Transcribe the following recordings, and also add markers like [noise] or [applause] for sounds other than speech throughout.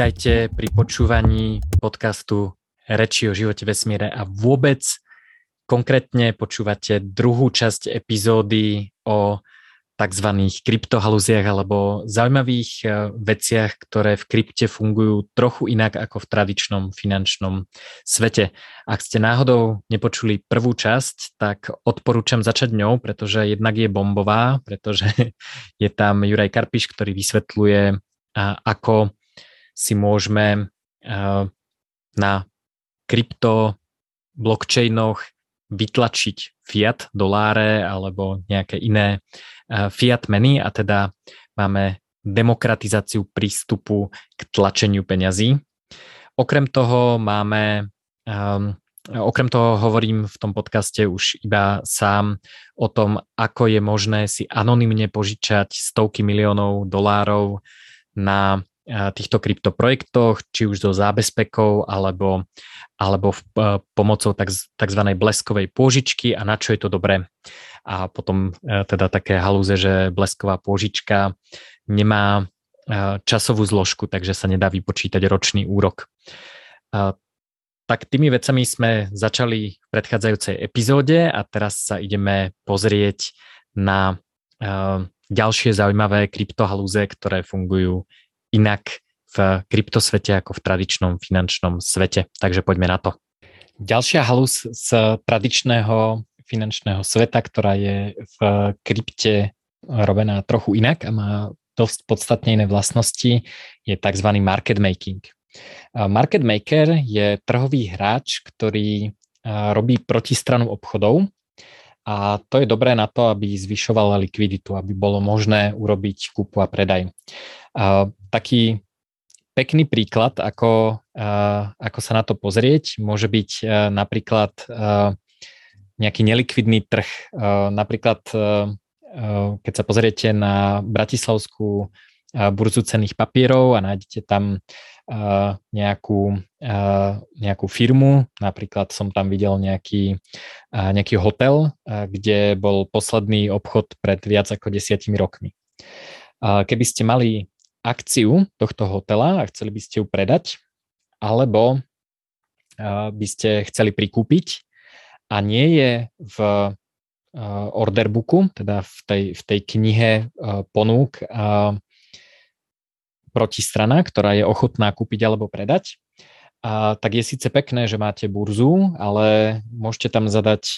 Vítajte pri počúvaní podcastu Reči o živote vesmíre a vôbec konkrétne počúvate druhú časť epizódy o tzv. kryptohalúziach alebo zaujímavých e, veciach, ktoré v krypte fungujú trochu inak ako v tradičnom finančnom svete. Ak ste náhodou nepočuli prvú časť, tak odporúčam začať ňou, pretože jednak je bombová, pretože [laughs] je tam Juraj Karpiš, ktorý vysvetľuje, ako si môžeme na krypto blockchainoch vytlačiť fiat doláre alebo nejaké iné fiat meny a teda máme demokratizáciu prístupu k tlačeniu peňazí. Okrem toho máme, um, okrem toho hovorím v tom podcaste už iba sám o tom, ako je možné si anonymne požičať stovky miliónov dolárov na týchto kryptoprojektoch, či už so zábezpekou alebo, alebo v, pomocou tzv. bleskovej pôžičky a na čo je to dobré. A potom e, teda také halúze, že blesková pôžička nemá e, časovú zložku, takže sa nedá vypočítať ročný úrok. Tak tými vecami sme začali v predchádzajúcej epizóde a teraz sa ideme pozrieť na e, ďalšie zaujímavé kryptohalúze, ktoré fungujú inak v kryptosvete ako v tradičnom finančnom svete. Takže poďme na to. Ďalšia halus z tradičného finančného sveta, ktorá je v krypte robená trochu inak a má dosť podstatne iné vlastnosti, je tzv. market making. Market maker je trhový hráč, ktorý robí protistranu obchodov a to je dobré na to, aby zvyšovala likviditu, aby bolo možné urobiť kúpu a predaj. Uh, taký pekný príklad, ako, uh, ako sa na to pozrieť, môže byť uh, napríklad uh, nejaký nelikvidný trh. Uh, napríklad, uh, keď sa pozriete na bratislavskú uh, burzu cených papierov a nájdete tam nejakú, nejakú firmu, napríklad som tam videl nejaký, nejaký hotel, kde bol posledný obchod pred viac ako desiatimi rokmi. Keby ste mali akciu tohto hotela a chceli by ste ju predať, alebo by ste chceli prikúpiť a nie je v orderbooku, teda v tej, v tej knihe ponúk protistrana, ktorá je ochotná kúpiť alebo predať, a tak je síce pekné, že máte burzu, ale môžete tam zadať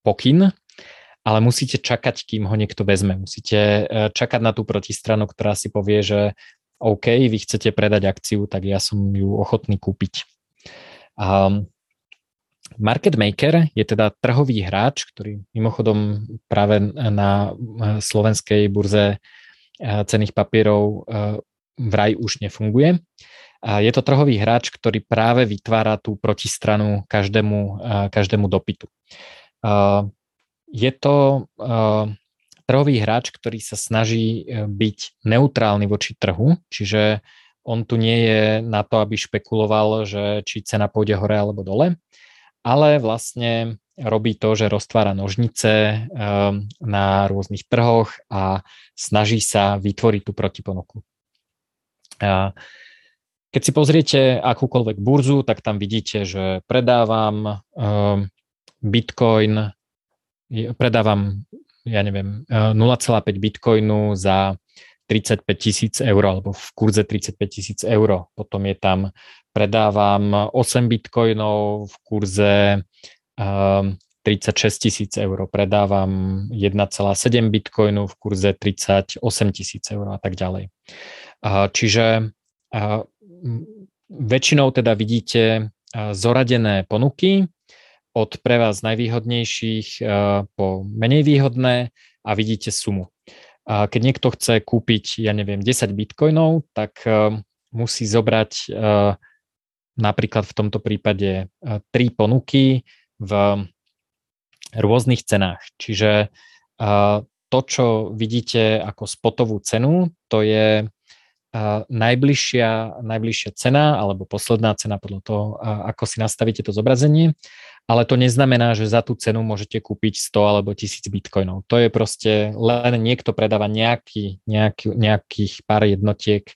pokyn, ale musíte čakať, kým ho niekto vezme. Musíte uh, čakať na tú protistranu, ktorá si povie, že OK, vy chcete predať akciu, tak ja som ju ochotný kúpiť. Um, Market maker je teda trhový hráč, ktorý mimochodom práve na slovenskej burze cených papierov vraj už nefunguje. Je to trhový hráč, ktorý práve vytvára tú protistranu každému, každému dopytu. Je to trhový hráč, ktorý sa snaží e, byť neutrálny voči trhu, čiže on tu nie je na to, aby špekuloval, že či cena pôjde hore alebo dole, ale vlastne robí to, že roztvára nožnice ehm, na rôznych trhoch a snaží sa vytvoriť tú protiponuku. Keď si pozriete akúkoľvek burzu, tak tam vidíte, že predávam ehm, Bitcoin, predávam, ja neviem, 0,5 e, Bitcoinu za 35 tisíc eur alebo v kurze 35 tisíc eur. Potom je tam predávam 8 bitcoinov v kurze 36 tisíc eur, predávam 1,7 bitcoinu v kurze 38 tisíc eur a tak ďalej. Čiže väčšinou teda vidíte zoradené ponuky od pre vás najvýhodnejších po menej výhodné a vidíte sumu. Keď niekto chce kúpiť, ja neviem, 10 bitcoinov, tak musí zobrať napríklad v tomto prípade tri ponuky v rôznych cenách. Čiže to, čo vidíte ako spotovú cenu, to je najbližšia, najbližšia cena alebo posledná cena podľa toho, ako si nastavíte to zobrazenie ale to neznamená, že za tú cenu môžete kúpiť 100 alebo 1000 bitcoinov. To je proste len niekto predáva nejaký, nejaký, nejakých pár jednotiek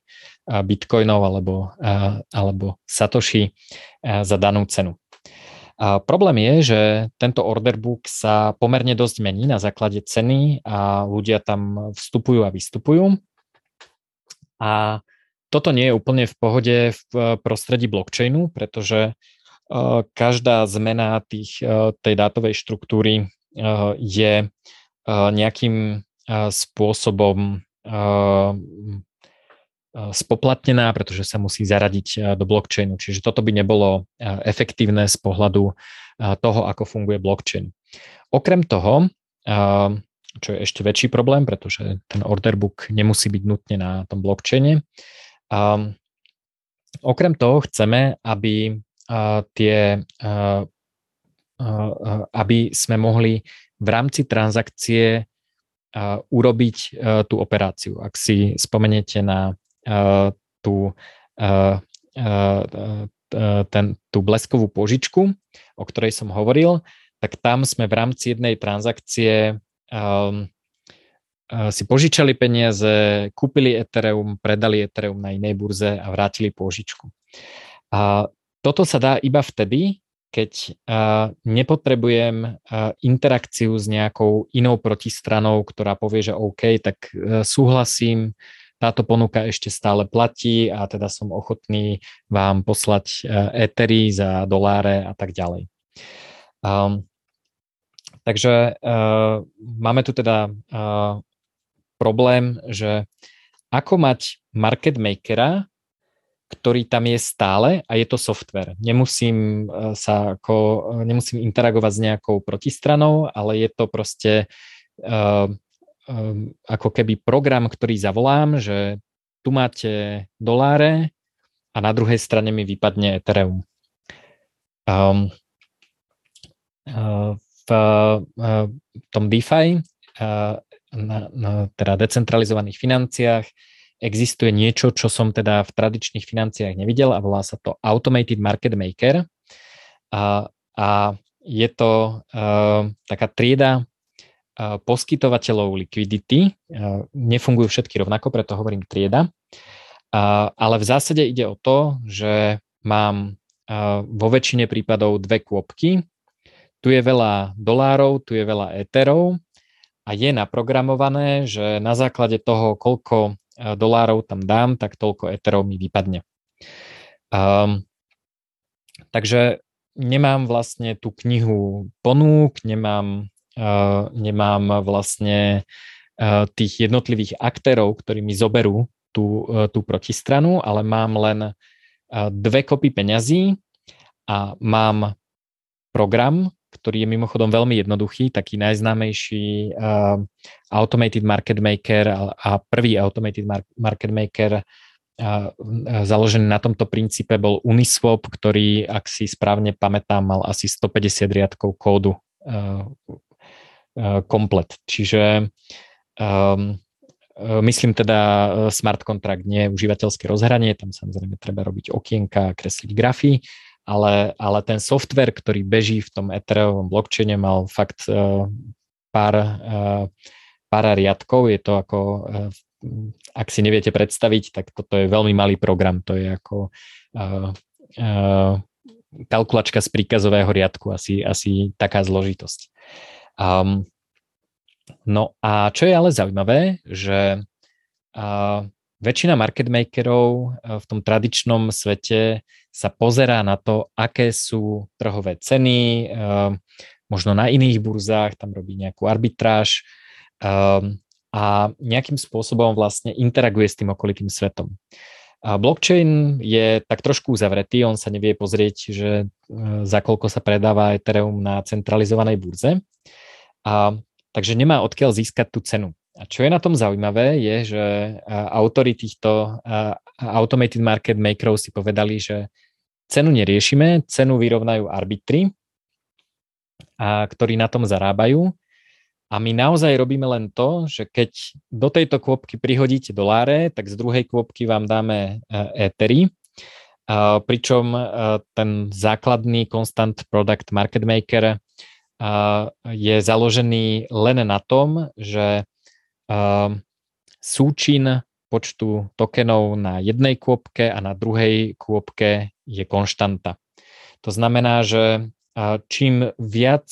bitcoinov alebo, alebo satoshi za danú cenu. A problém je, že tento order book sa pomerne dosť mení na základe ceny a ľudia tam vstupujú a vystupujú. A toto nie je úplne v pohode v prostredí blockchainu, pretože každá zmena tých, tej dátovej štruktúry je nejakým spôsobom spoplatnená, pretože sa musí zaradiť do blockchainu. Čiže toto by nebolo efektívne z pohľadu toho, ako funguje blockchain. Okrem toho, čo je ešte väčší problém, pretože ten order book nemusí byť nutne na tom blockchaine, okrem toho chceme, aby tie, aby sme mohli v rámci transakcie urobiť tú operáciu. Ak si spomeniete na tú, ten, tú bleskovú požičku, o ktorej som hovoril, tak tam sme v rámci jednej transakcie um, si požičali peniaze, kúpili Ethereum, predali Ethereum na inej burze a vrátili požičku. A toto sa dá iba vtedy, keď uh, nepotrebujem uh, interakciu s nejakou inou protistranou, ktorá povie, že OK, tak súhlasím, táto ponuka ešte stále platí a teda som ochotný vám poslať Ethery za doláre a tak ďalej. Um, takže uh, máme tu teda uh, problém, že ako mať market makera, ktorý tam je stále a je to software. Nemusím sa ako, nemusím interagovať s nejakou protistranou, ale je to proste uh, um, ako keby program, ktorý zavolám, že tu máte doláre a na druhej strane mi vypadne Ethereum. Um, uh, tom DeFi, uh, na, na teda decentralizovaných financiách, existuje niečo, čo som teda v tradičných financiách nevidel a volá sa to Automated Market Maker. A, a je to uh, taká trieda poskytovateľov likvidity. Nefungujú všetky rovnako, preto hovorím trieda. Ale v zásade ide o to, že mám vo väčšine prípadov dve kôpky. Tu je veľa dolárov, tu je veľa éterov a je naprogramované, že na základe toho, koľko dolárov tam dám, tak toľko éterov mi vypadne. Um, takže nemám vlastne tú knihu ponúk, nemám nemám vlastne tých jednotlivých aktérov, ktorí mi zoberú tú, tú protistranu, ale mám len dve kopy peňazí a mám program, ktorý je mimochodom veľmi jednoduchý, taký najznámejší uh, Automated Market Maker a, a prvý Automated mar- Market Maker uh, založený na tomto princípe bol Uniswap, ktorý, ak si správne pamätám, mal asi 150 riadkov kódu uh, Eh, komplet. Čiže um, myslím teda smart contract, nie užívateľské rozhranie, tam samozrejme treba robiť okienka, kresliť grafy, ale, ale ten software, ktorý beží v tom Ethereum blockchaine mal fakt uh, pár, uh, pár riadkov, je to ako, uh, ak si neviete predstaviť, tak toto je veľmi malý program, to je ako uh, kalkulačka z príkazového riadku, asi, asi taká zložitosť. Um, no a čo je ale zaujímavé, že uh, väčšina market makerov v tom tradičnom svete sa pozerá na to, aké sú trhové ceny, uh, možno na iných burzách, tam robí nejakú arbitráž um, a nejakým spôsobom vlastne interaguje s tým okolitým svetom. Blockchain je tak trošku uzavretý, on sa nevie pozrieť, že za koľko sa predáva Ethereum na centralizovanej burze. A, takže nemá odkiaľ získať tú cenu. A čo je na tom zaujímavé, je, že autory týchto automated market makerov si povedali, že cenu neriešime, cenu vyrovnajú arbitry, a, ktorí na tom zarábajú. A my naozaj robíme len to, že keď do tejto kôpky prihodíte doláre, tak z druhej kôpky vám dáme Ethery. pričom ten základný Constant Product Market Maker je založený len na tom, že súčin počtu tokenov na jednej kôpke a na druhej kôpke je konštanta. To znamená, že čím viac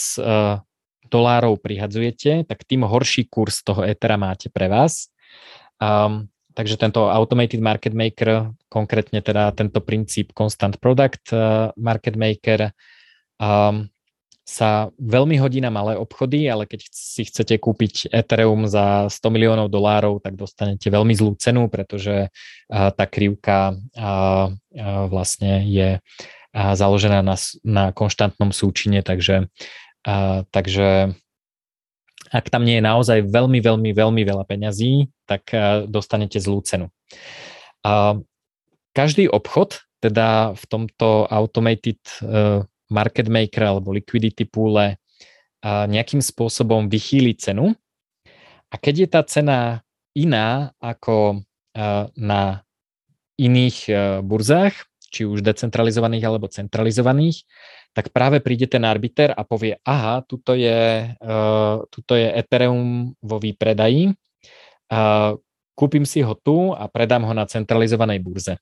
dolárov prihadzujete, tak tým horší kurz toho Ethera máte pre vás. Um, takže tento Automated Market Maker, konkrétne teda tento princíp Constant Product uh, Market Maker, um, sa veľmi hodí na malé obchody, ale keď si chcete kúpiť Ethereum za 100 miliónov dolárov, tak dostanete veľmi zlú cenu, pretože uh, tá krivka uh, uh, vlastne je založená na, na konštantnom súčine, takže takže ak tam nie je naozaj veľmi, veľmi, veľmi veľa peňazí, tak dostanete zlú cenu. Každý obchod, teda v tomto automated market maker alebo liquidity poole nejakým spôsobom vychýli cenu a keď je tá cena iná ako na iných burzách, či už decentralizovaných alebo centralizovaných, tak práve príde ten arbiter a povie, aha, tuto je, tuto je Ethereum vo výpredaji, kúpim si ho tu a predám ho na centralizovanej burze.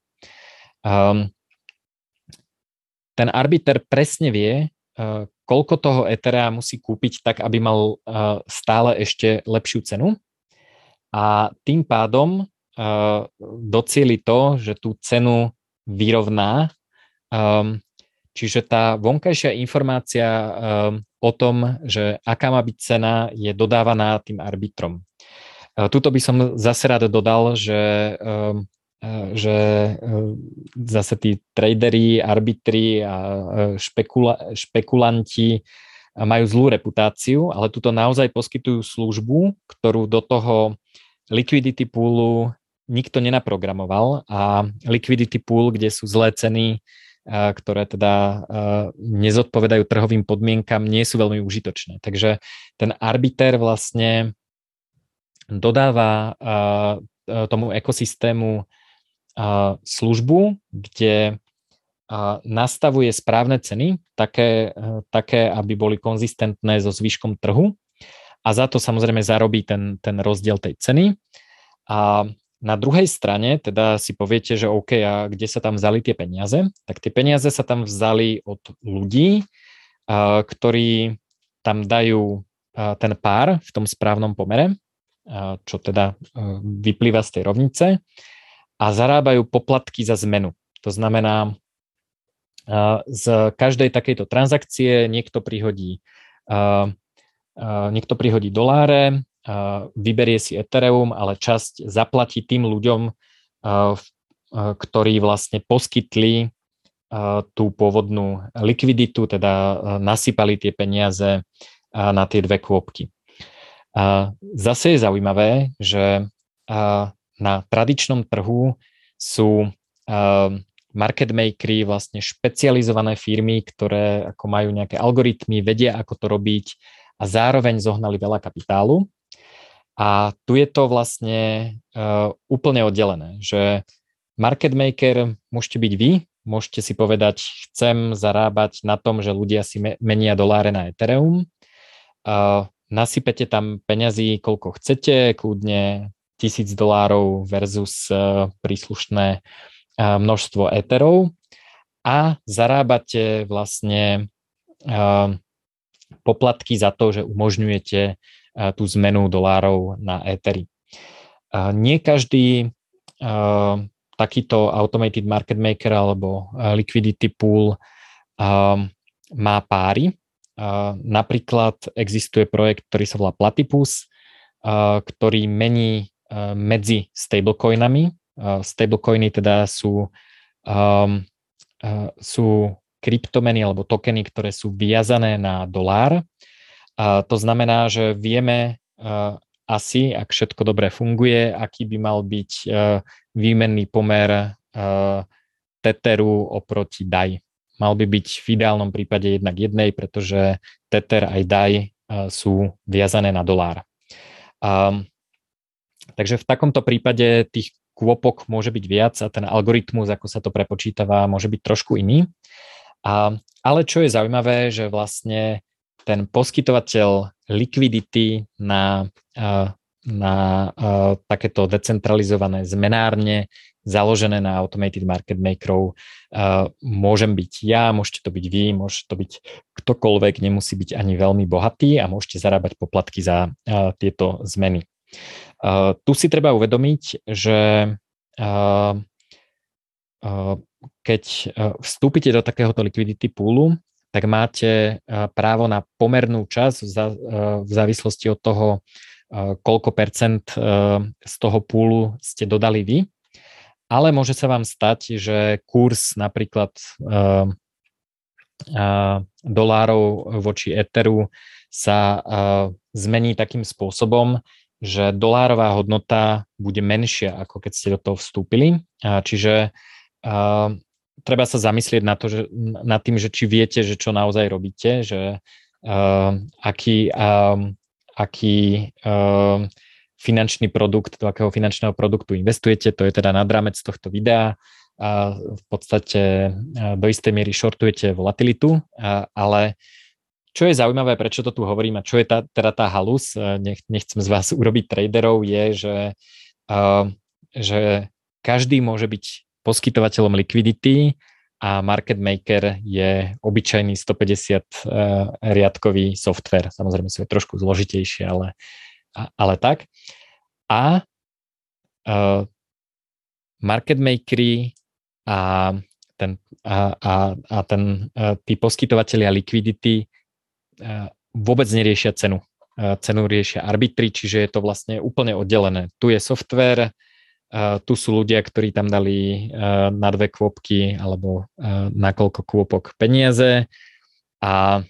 Ten arbiter presne vie, uh, koľko toho Ethera musí kúpiť tak, aby mal uh, stále ešte lepšiu cenu a tým pádom uh, docieli to, že tú cenu vyrovná um, Čiže tá vonkajšia informácia o tom, že aká má byť cena, je dodávaná tým arbitrom. Tuto by som zase rád dodal, že, uh, že uh, zase tí tradery, arbitri a uh, špekula, špekulanti majú zlú reputáciu, ale tuto naozaj poskytujú službu, ktorú do toho liquidity poolu nikto nenaprogramoval a liquidity pool, kde sú zlé ceny, ktoré teda nezodpovedajú trhovým podmienkam, nie sú veľmi užitočné. Takže ten arbiter vlastne dodáva tomu ekosystému službu, kde nastavuje správne ceny, také, také, aby boli konzistentné so zvyškom trhu a za to samozrejme zarobí ten, ten rozdiel tej ceny. A na druhej strane teda si poviete, že OK, a kde sa tam vzali tie peniaze? Tak tie peniaze sa tam vzali od ľudí, ktorí tam dajú ten pár v tom správnom pomere, čo teda vyplýva z tej rovnice a zarábajú poplatky za zmenu. To znamená, z každej takejto transakcie niekto prihodí, niekto prihodí doláre, vyberie si Ethereum, ale časť zaplatí tým ľuďom, ktorí vlastne poskytli tú pôvodnú likviditu, teda nasypali tie peniaze na tie dve kôpky. Zase je zaujímavé, že na tradičnom trhu sú market makery, vlastne špecializované firmy, ktoré ako majú nejaké algoritmy, vedia, ako to robiť a zároveň zohnali veľa kapitálu. A tu je to vlastne uh, úplne oddelené, že market maker môžete byť vy, môžete si povedať, chcem zarábať na tom, že ľudia si menia doláre na Ethereum, uh, nasypete tam peňazí, koľko chcete, kľudne tisíc dolárov versus uh, príslušné uh, množstvo Etherov a zarábate vlastne uh, poplatky za to, že umožňujete tú zmenu dolárov na Ethery. Nie každý takýto automated market maker alebo liquidity pool má páry. Napríklad existuje projekt, ktorý sa volá Platypus, ktorý mení medzi stablecoinami. Stablecoiny teda sú, sú kryptomeny alebo tokeny, ktoré sú viazané na dolár a to znamená, že vieme uh, asi, ak všetko dobre funguje, aký by mal byť uh, výmenný pomer uh, Teteru oproti DAI. Mal by byť v ideálnom prípade jednak jednej, pretože Tether aj DAI sú viazané na dolár. Um, takže v takomto prípade tých kôpok môže byť viac a ten algoritmus, ako sa to prepočítava, môže byť trošku iný. A, ale čo je zaujímavé, že vlastne ten poskytovateľ likvidity na, na takéto decentralizované zmenárne založené na automated market makerov. Môžem byť ja, môžete to byť vy, môže to byť ktokoľvek, nemusí byť ani veľmi bohatý a môžete zarábať poplatky za tieto zmeny. Uh, tu si treba uvedomiť, že uh, uh, keď vstúpite do takéhoto liquidity poolu, tak máte právo na pomernú časť v závislosti od toho, koľko percent z toho púlu ste dodali vy. Ale môže sa vám stať, že kurz napríklad dolárov voči Etheru sa zmení takým spôsobom, že dolárová hodnota bude menšia, ako keď ste do toho vstúpili. Čiže uh, treba sa zamyslieť na to, že, nad tým, že či viete, že čo naozaj robíte, že uh, aký, uh, aký uh, finančný produkt, do akého finančného produktu investujete, to je teda nad rámec tohto videa a v podstate do istej miery shortujete volatilitu, ale čo je zaujímavé, prečo to tu hovorím a čo je tá, teda tá halus, nech, nechcem z vás [laughs] urobiť traderov, je, že, že každý môže byť poskytovateľom likvidity a market maker je obyčajný 150 riadkový software. Samozrejme sú je trošku zložitejšie, ale ale tak. A uh, market makery a ten, a, a, a ten, uh, tí poskytovateľia likvidity uh, vôbec neriešia cenu. Uh, cenu riešia arbitry, čiže je to vlastne úplne oddelené. Tu je software, uh, tu sú ľudia, ktorí tam dali na dve kôpky alebo na koľko kôpok peniaze a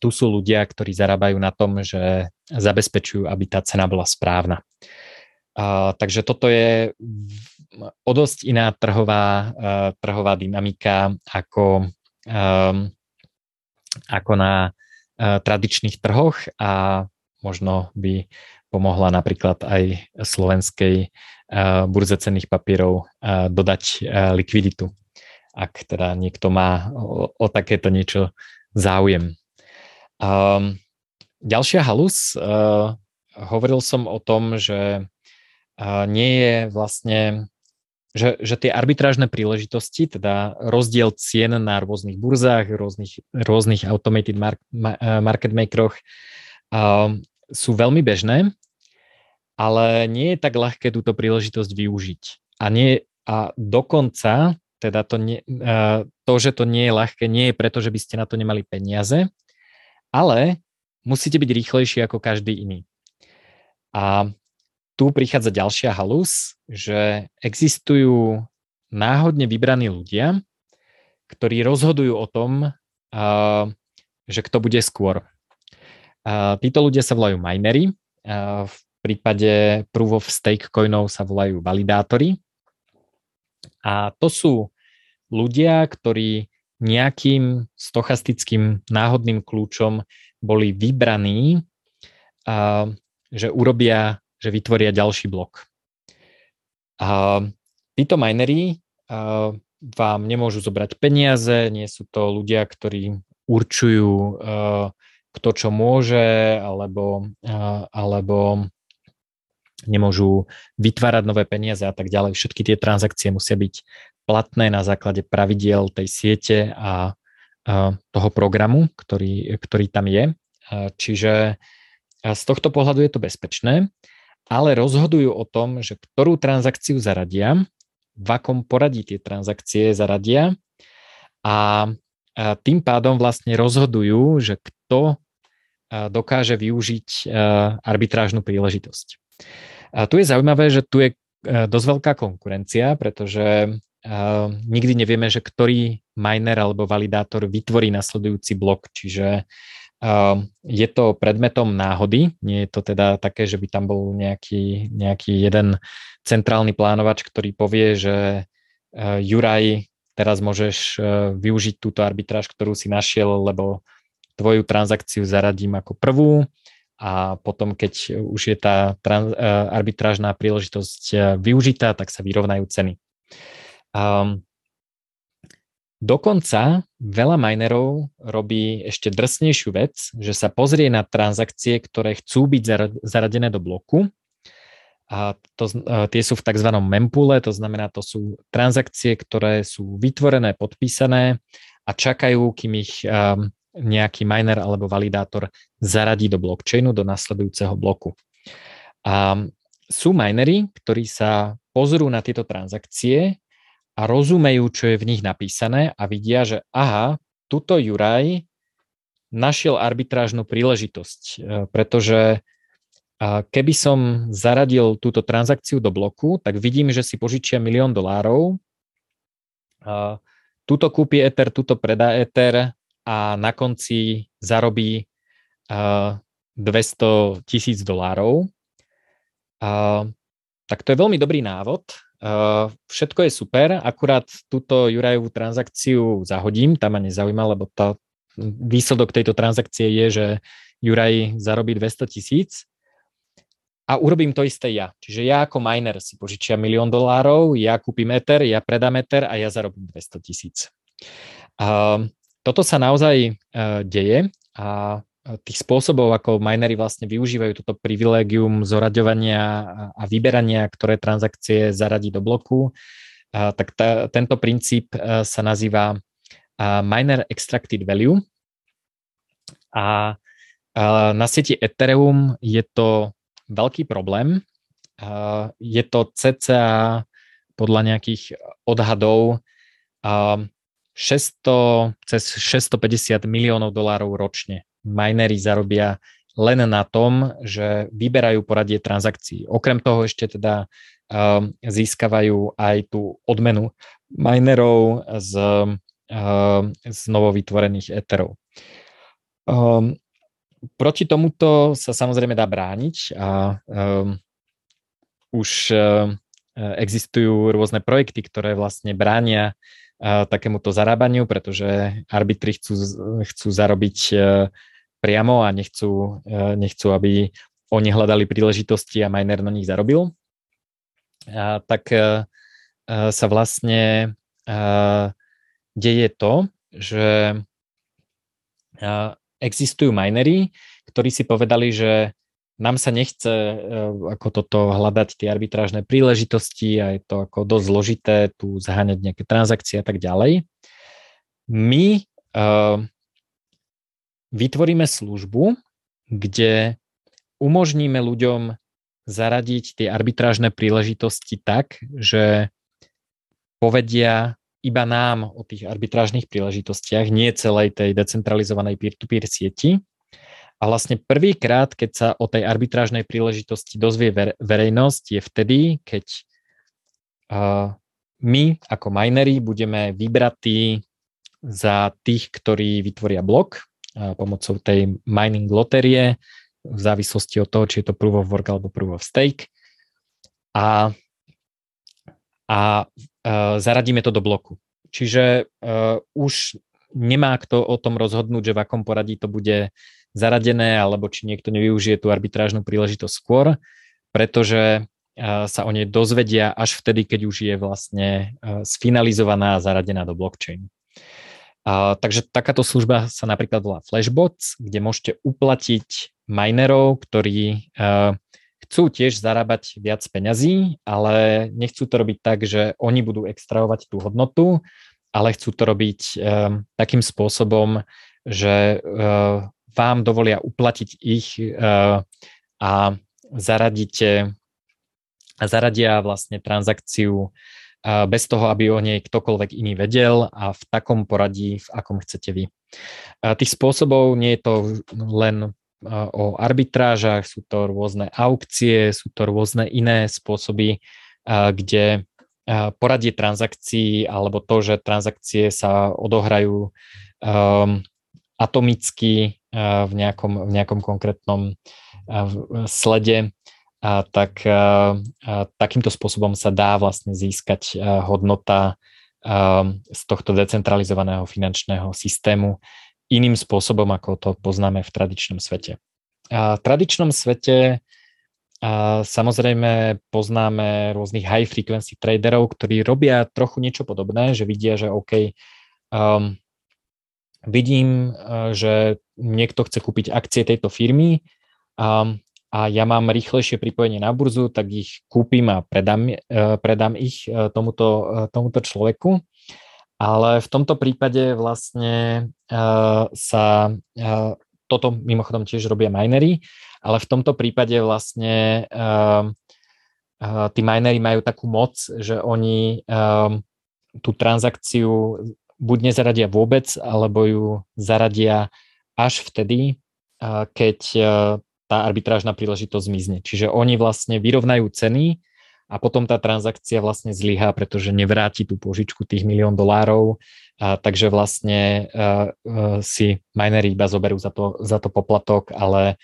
tu sú ľudia, ktorí zarábajú na tom, že zabezpečujú, aby tá cena bola správna. Uh, takže toto je o dosť iná trhová, uh, trhová dynamika ako, um, ako na uh, tradičných trhoch a možno by pomohla napríklad aj slovenskej uh, burze cenných papierov uh, dodať likviditu, ak teda niekto má o, takéto niečo záujem. Um, ďalšia halus, hovoril som o tom, že nie je vlastne, že, že tie arbitrážne príležitosti, teda rozdiel cien na rôznych burzách, rôznych, rôznych automated mark, market makeroch uh, sú veľmi bežné, ale nie je tak ľahké túto príležitosť využiť. A, nie, a dokonca, teda to, nie, to, že to nie je ľahké, nie je preto, že by ste na to nemali peniaze, ale musíte byť rýchlejší ako každý iný. A tu prichádza ďalšia halus, že existujú náhodne vybraní ľudia, ktorí rozhodujú o tom, že kto bude skôr. Títo ľudia sa volajú minery, v prípade proof of stake coinov sa volajú validátori. A to sú ľudia, ktorí nejakým stochastickým náhodným kľúčom boli vybraní, že urobia, že vytvoria ďalší blok. A títo minery vám nemôžu zobrať peniaze, nie sú to ľudia, ktorí určujú, kto čo môže, alebo, alebo nemôžu vytvárať nové peniaze a tak ďalej. Všetky tie transakcie musia byť platné na základe pravidiel tej siete a, toho programu, ktorý, ktorý tam je. Čiže z tohto pohľadu je to bezpečné, ale rozhodujú o tom, že ktorú transakciu zaradia, v akom poradí tie transakcie zaradia a, tým pádom vlastne rozhodujú, že kto dokáže využiť arbitrážnu príležitosť. A tu je zaujímavé, že tu je dosť veľká konkurencia, pretože Uh, nikdy nevieme, že ktorý miner alebo validátor vytvorí nasledujúci blok, čiže je to predmetom náhody, nie je to teda také, že by tam bol nejaký, nejaký jeden centrálny plánovač, ktorý povie, že uh, Juraj, teraz môžeš uh, využiť túto arbitráž, ktorú si našiel, lebo tvoju transakciu zaradím ako prvú a potom, keď už je tá trans, arbitrážna príležitosť využitá, tak sa vyrovnajú ceny. Um, Dokonca veľa minerov robí ešte drsnejšiu vec, že sa pozrie na transakcie, ktoré chcú byť zaradené do bloku. A to, tie sú v tzv. mempule, to znamená, to sú transakcie, ktoré sú vytvorené, podpísané a čakajú, kým ich nejaký miner alebo validátor zaradí do blockchainu, do nasledujúceho bloku. A sú minery, ktorí sa pozrú na tieto transakcie a rozumejú, čo je v nich napísané a vidia, že aha, tuto Juraj našiel arbitrážnu príležitosť, e, pretože keby som zaradil túto transakciu do bloku, tak vidím, že si požičia milión dolárov, tuto kúpi Ether, tuto predá Ether a na konci zarobí 200 tisíc dolárov. Tak to je veľmi dobrý návod, všetko je super, akurát túto Jurajovú transakciu zahodím, tam ma nezaujíma, lebo tá, výsledok tejto transakcie je, že Juraj zarobí 200 tisíc a urobím to isté ja. Čiže ja ako miner si požičia milión dolárov, ja kúpim Ether, ja predám Ether a ja zarobím 200 tisíc. Uh, toto sa naozaj uh, deje a tých spôsobov, ako minery vlastne využívajú toto privilégium zoraďovania a vyberania, ktoré transakcie zaradí do bloku, tak ta, tento princíp sa nazýva miner extracted value. A na sieti Ethereum je to veľký problém. Je to cca podľa nejakých odhadov 600, cez 650 miliónov dolárov ročne minery zarobia len na tom, že vyberajú poradie transakcií. Okrem toho ešte teda um, získavajú aj tú odmenu minerov z, um, z novovytvorených eterov. Um, proti tomuto sa samozrejme dá brániť a um, už um, existujú rôzne projekty, ktoré vlastne bránia takémuto zarábaniu, pretože arbitri chcú, chcú zarobiť e, priamo a nechcú, e, nechcú, aby oni hľadali príležitosti a miner na nich zarobil. A, tak e, sa vlastne deje to, že existujú minery, ktorí si povedali, že nám sa nechce e, ako toto hľadať tie arbitrážne príležitosti a je to ako dosť zložité tu zaháňať nejaké transakcie a tak ďalej. My uh, vytvoríme službu, kde umožníme ľuďom zaradiť tie arbitrážne príležitosti tak, že povedia iba nám o tých arbitrážnych príležitostiach, nie celej tej decentralizovanej peer-to-peer sieti, a vlastne prvýkrát, keď sa o tej arbitrážnej príležitosti dozvie verejnosť, je vtedy, keď my ako minery budeme vybratí za tých, ktorí vytvoria blok pomocou tej mining loterie v závislosti od toho, či je to proof of work alebo proof of stake. A, a zaradíme to do bloku. Čiže uh, už nemá kto o tom rozhodnúť, že v akom poradí to bude zaradené, alebo či niekto nevyužije tú arbitrážnu príležitosť skôr, pretože sa o nej dozvedia až vtedy, keď už je vlastne sfinalizovaná a zaradená do blockchainu. Takže takáto služba sa napríklad volá Flashbots, kde môžete uplatiť minerov, ktorí a, chcú tiež zarábať viac peňazí, ale nechcú to robiť tak, že oni budú extrahovať tú hodnotu, ale chcú to robiť takým spôsobom, že vám dovolia uplatiť ich eh, a zaradíte, zaradia vlastne transakciu eh, bez toho, aby o nej ktokoľvek iný vedel a v takom poradí, v akom chcete vy. Tých spôsobov nie je to len o arbitrážach, sú to rôzne aukcie, sú to rôzne iné spôsoby, kde poradie transakcií alebo to, že transakcie sa odohrajú atomicky v nejakom, v nejakom konkrétnom slede, tak takýmto spôsobom sa dá vlastne získať hodnota z tohto decentralizovaného finančného systému iným spôsobom, ako to poznáme v tradičnom svete. tradičnom svete samozrejme poznáme rôznych high frequency traderov, ktorí robia trochu niečo podobné, že vidia, že OK, um, vidím, uh, že niekto chce kúpiť akcie tejto firmy um, a ja mám rýchlejšie pripojenie na burzu, tak ich kúpim a predám, uh, predám ich uh, tomuto, tomuto človeku. Ale v tomto prípade vlastne sa toto mimochodom tiež robia minery, ale v tomto prípade vlastne uh, tí minery majú takú moc, že oni uh, tú transakciu buď nezaradia vôbec, alebo ju zaradia až vtedy, keď uh, tá arbitrážna príležitosť zmizne. Čiže oni vlastne vyrovnajú ceny a potom tá transakcia vlastne zlyhá, pretože nevráti tú požičku tých milión dolárov, a, takže vlastne a, a, si minery iba zoberú za to, za to poplatok, ale,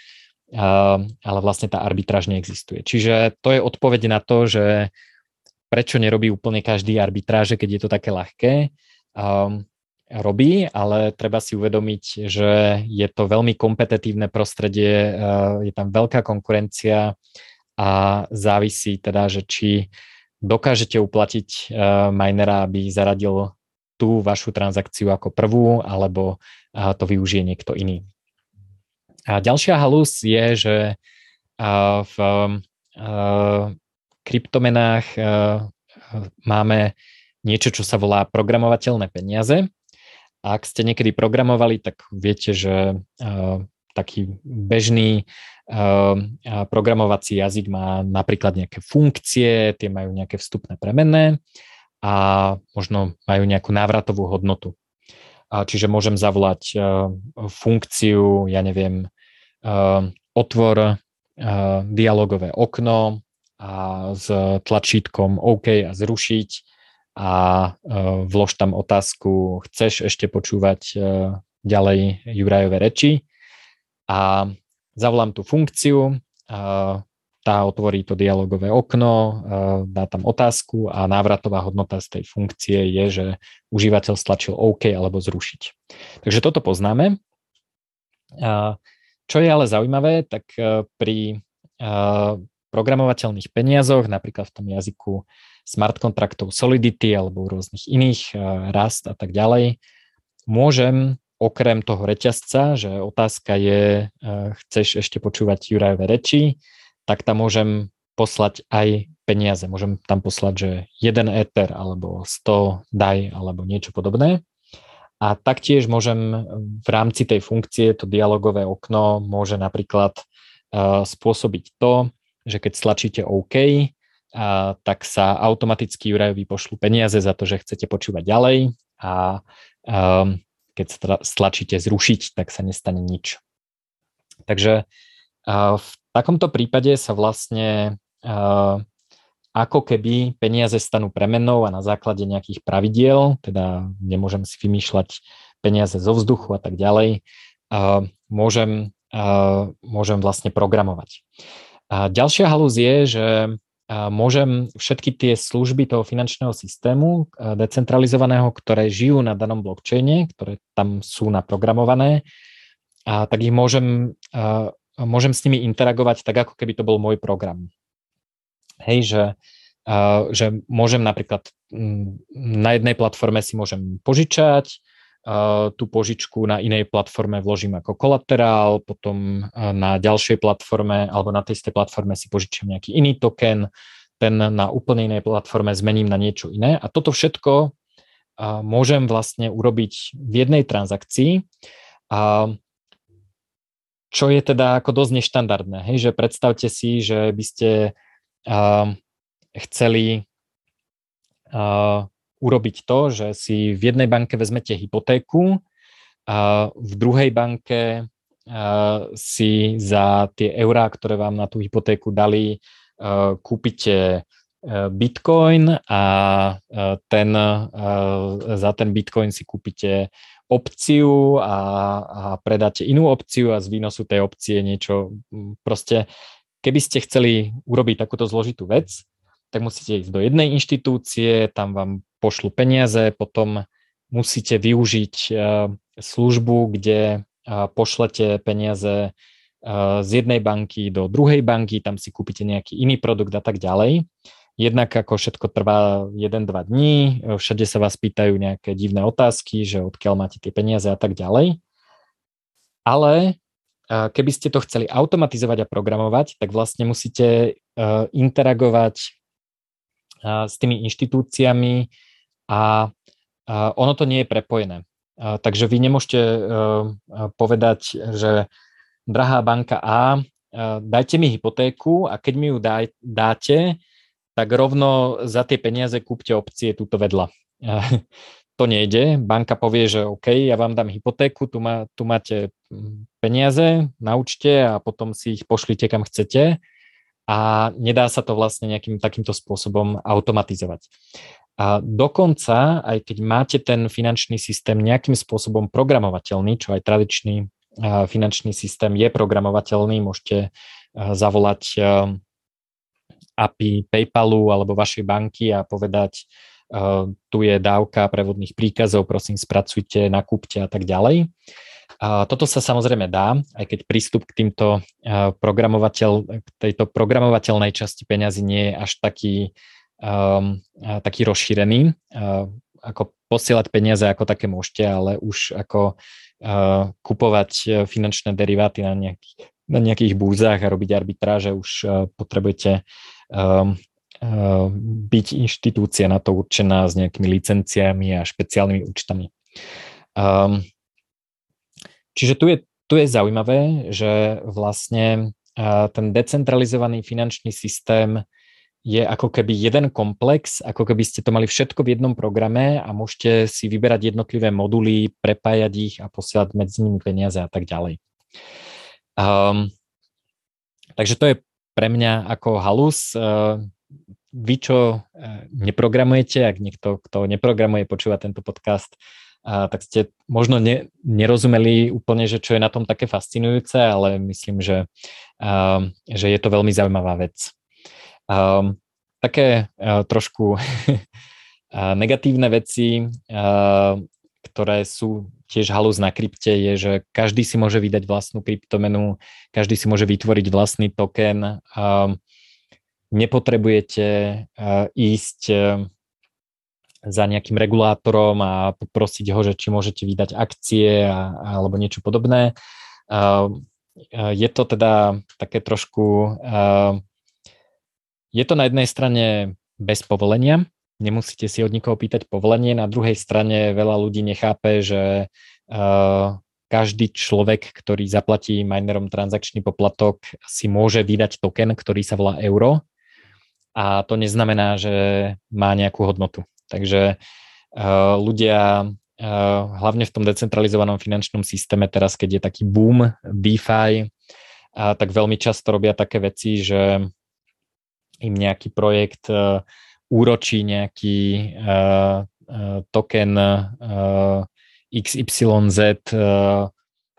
ale vlastne tá arbitráž neexistuje. Čiže to je odpoveď na to, že prečo nerobí úplne každý arbitráže, keď je to také ľahké. A, robí, ale treba si uvedomiť, že je to veľmi kompetitívne prostredie, je tam veľká konkurencia, a závisí teda, že či dokážete uplatiť uh, minera, aby zaradil tú vašu transakciu ako prvú, alebo uh, to využije niekto iný. A ďalšia halus je, že uh, v uh, kryptomenách uh, máme niečo, čo sa volá programovateľné peniaze. A ak ste niekedy programovali, tak viete, že uh, taký bežný Ehm, programovací jazyk má napríklad nejaké funkcie, tie majú nejaké vstupné premenné a možno majú nejakú návratovú hodnotu. Čiže môžem zavolať ehm, funkciu, ja neviem, otvor dialogové okno a s tlačítkom OK a zrušiť a vlož tam otázku, chceš ešte počúvať ďalej Jurajové reči a zavolám tú funkciu, tá otvorí to dialogové okno, dá tam otázku a návratová hodnota z tej funkcie je, že užívateľ stlačil OK alebo zrušiť. Takže toto poznáme. Čo je ale zaujímavé, tak pri programovateľných peniazoch, napríklad v tom jazyku smart kontraktov Solidity alebo rôznych iných, Rust a tak ďalej, môžem okrem toho reťazca, že otázka je, e, chceš ešte počúvať Jurajové reči, tak tam môžem poslať aj peniaze. Môžem tam poslať, že jeden Ether alebo 100 DAI alebo niečo podobné. A taktiež môžem v rámci tej funkcie, to dialogové okno môže napríklad uh, spôsobiť to, že keď stlačíte OK, uh, tak sa automaticky Jurajovi pošlu peniaze za to, že chcete počúvať ďalej a um, keď stlačíte zrušiť, tak sa nestane nič. Takže v takomto prípade sa vlastne ako keby peniaze stanú premenou a na základe nejakých pravidiel, teda nemôžem si vymýšľať peniaze zo vzduchu a tak ďalej, môžem, môžem vlastne programovať. A ďalšia halúz je, že môžem všetky tie služby toho finančného systému decentralizovaného, ktoré žijú na danom blockchaine, ktoré tam sú naprogramované, a tak ich môžem, môžem s nimi interagovať tak, ako keby to bol môj program. Hej, že, že môžem napríklad na jednej platforme si môžem požičať, tú požičku na inej platforme vložím ako kolaterál, potom na ďalšej platforme alebo na tej istej platforme si požičím nejaký iný token, ten na úplne inej platforme zmením na niečo iné a toto všetko môžem vlastne urobiť v jednej transakcii, čo je teda ako dosť neštandardné. Hej, že predstavte si, že by ste chceli urobiť to, že si v jednej banke vezmete hypotéku a v druhej banke si za tie eurá, ktoré vám na tú hypotéku dali, kúpite Bitcoin a ten, za ten Bitcoin si kúpite opciu a, a predáte inú opciu a z výnosu tej opcie niečo proste, keby ste chceli urobiť takúto zložitú vec, tak musíte ísť do jednej inštitúcie, tam vám pošlu peniaze, potom musíte využiť eh, službu, kde eh, pošlete peniaze eh, z jednej banky do druhej banky, tam si kúpite nejaký iný produkt a tak ďalej. Jednak ako všetko trvá 1-2 dní, všade sa vás pýtajú nejaké divné otázky, že odkiaľ máte tie peniaze a tak ďalej. Ale keby ste to chceli automatizovať a programovať, tak vlastne musíte interagovať s tými inštitúciami a ono to nie je prepojené. Takže vy nemôžete povedať, že drahá banka A, dajte mi hypotéku a keď mi ju dáte, tak rovno za tie peniaze kúpte opcie túto vedľa. To nejde. Banka povie, že OK, ja vám dám hypotéku, tu, má, tu máte peniaze na účte a potom si ich pošlite kam chcete a nedá sa to vlastne nejakým takýmto spôsobom automatizovať. A dokonca, aj keď máte ten finančný systém nejakým spôsobom programovateľný, čo aj tradičný finančný systém je programovateľný, môžete zavolať API PayPalu alebo vašej banky a povedať, tu je dávka prevodných príkazov, prosím spracujte, nakúpte a tak ďalej. Toto sa samozrejme dá, aj keď prístup k týmto programovateľ, k tejto programovateľnej časti peňazí nie je až taký, um, taký rozšírený. Uh, ako posielať peniaze ako také môžete, ale už ako uh, kupovať uh, finančné deriváty na nejakých, na nejakých búzach a robiť arbitráže už uh, potrebujete um, uh, byť inštitúcia na to určená s nejakými licenciami a špeciálnymi účtami. Um, čiže tu je, tu je zaujímavé, že vlastne ten decentralizovaný finančný systém je ako keby jeden komplex, ako keby ste to mali všetko v jednom programe a môžete si vyberať jednotlivé moduly, prepájať ich a posielať medzi nimi peniaze a tak ďalej. Um, takže to je pre mňa ako halus. Uh, vy, čo uh, neprogramujete, ak niekto, kto neprogramuje, počúva tento podcast, uh, tak ste možno ne, nerozumeli úplne, že čo je na tom také fascinujúce, ale myslím, že, uh, že je to veľmi zaujímavá vec. Um, také uh, trošku [laughs] negatívne veci, uh, ktoré sú tiež halus na krypte, je, že každý si môže vydať vlastnú kryptomenu, každý si môže vytvoriť vlastný token. Um, nepotrebujete uh, ísť za nejakým regulátorom a poprosiť ho, že či môžete vydať akcie a, alebo niečo podobné. Uh, je to teda také trošku uh, je to na jednej strane bez povolenia, nemusíte si od nikoho pýtať povolenie, na druhej strane veľa ľudí nechápe, že uh, každý človek, ktorý zaplatí minerom transakčný poplatok, si môže vydať token, ktorý sa volá euro a to neznamená, že má nejakú hodnotu. Takže uh, ľudia uh, hlavne v tom decentralizovanom finančnom systéme teraz, keď je taký boom DeFi, tak veľmi často robia také veci, že im nejaký projekt uh, úročí nejaký token XYZ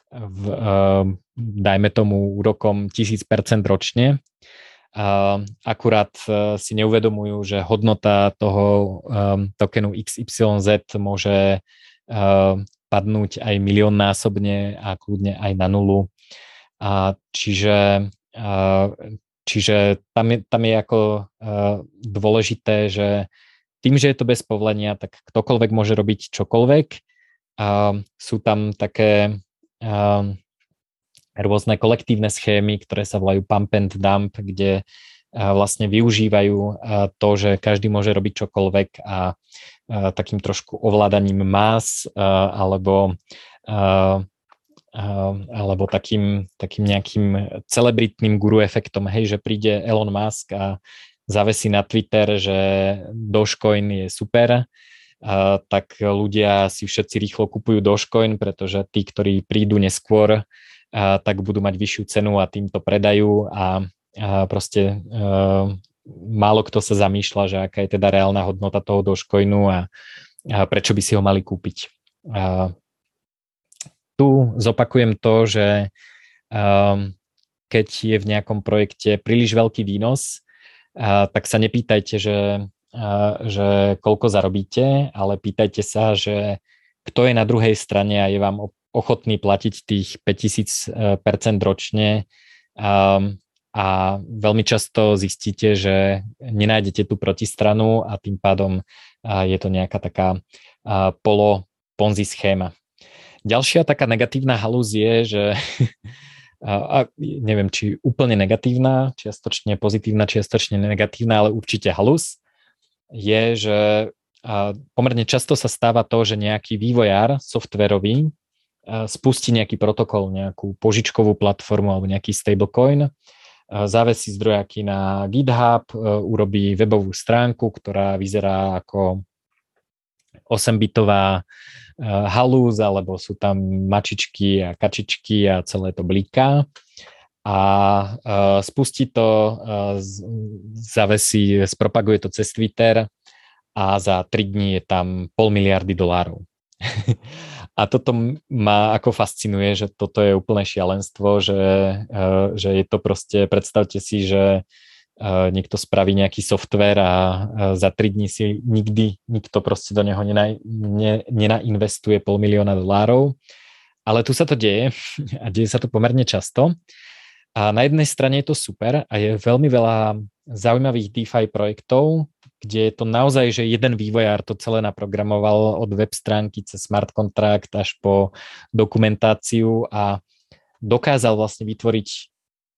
v, dajme tomu úrokom 1000% ročne. Akurát uh, si neuvedomujú, že hodnota toho um, tokenu XYZ môže uh, padnúť aj miliónnásobne a kľudne aj na nulu. A čiže Čiže tam je, tam je ako dôležité, že tým, že je to bez povolenia, tak ktokoľvek môže robiť čokoľvek. Uh, sú tam také rôzne kolektívne schémy, ktoré sa volajú pump and dump, kde uh, vlastne využívajú uh, to, že každý môže robiť čokoľvek a uh, takým trošku ovládaním uh, alebo alebo takým, takým nejakým celebritným guru efektom, hej, že príde Elon Musk a zavesí na Twitter, že Dogecoin je super, tak ľudia si všetci rýchlo kupujú Dogecoin, pretože tí, ktorí prídu neskôr, a, tak budú mať vyššiu cenu a tým to predajú a, a proste a, málo kto sa zamýšľa, že aká je teda reálna hodnota toho Dogecoinu a, a prečo by si ho mali kúpiť. A, tu zopakujem to, že um, keď je v nejakom projekte príliš veľký výnos, uh, tak sa nepýtajte, že, uh, že koľko zarobíte, ale pýtajte sa, že kto je na druhej strane a je vám ochotní platiť tých 5000% ročne um, a veľmi často zistíte, že nenájdete tú protistranu a tým pádom je to nejaká taká polo ponzi schéma. Ďalšia taká negatívna halúz je, že [laughs] a neviem, či úplne negatívna, čiastočne pozitívna, čiastočne negatívna, ale určite halus, je, že pomerne často sa stáva to, že nejaký vývojár softverový spustí nejaký protokol, nejakú požičkovú platformu alebo nejaký stablecoin, závesí zdrojaky na GitHub, urobí webovú stránku, ktorá vyzerá ako 8-bitová halúz, alebo sú tam mačičky a kačičky a celé to bliká a spustí to, zavesí, spropaguje to cez Twitter a za 3 dní je tam pol miliardy dolárov. A toto ma ako fascinuje, že toto je úplné šialenstvo, že, že je to proste, predstavte si, že niekto spraví nejaký software a za 3 dní si nikdy nikto proste do neho nena, ne, nenainvestuje pol milióna dolárov. Ale tu sa to deje [laughs] a deje sa to pomerne často. A na jednej strane je to super a je veľmi veľa zaujímavých DeFi projektov, kde je to naozaj, že jeden vývojár to celé naprogramoval od web stránky cez smart contract až po dokumentáciu a dokázal vlastne vytvoriť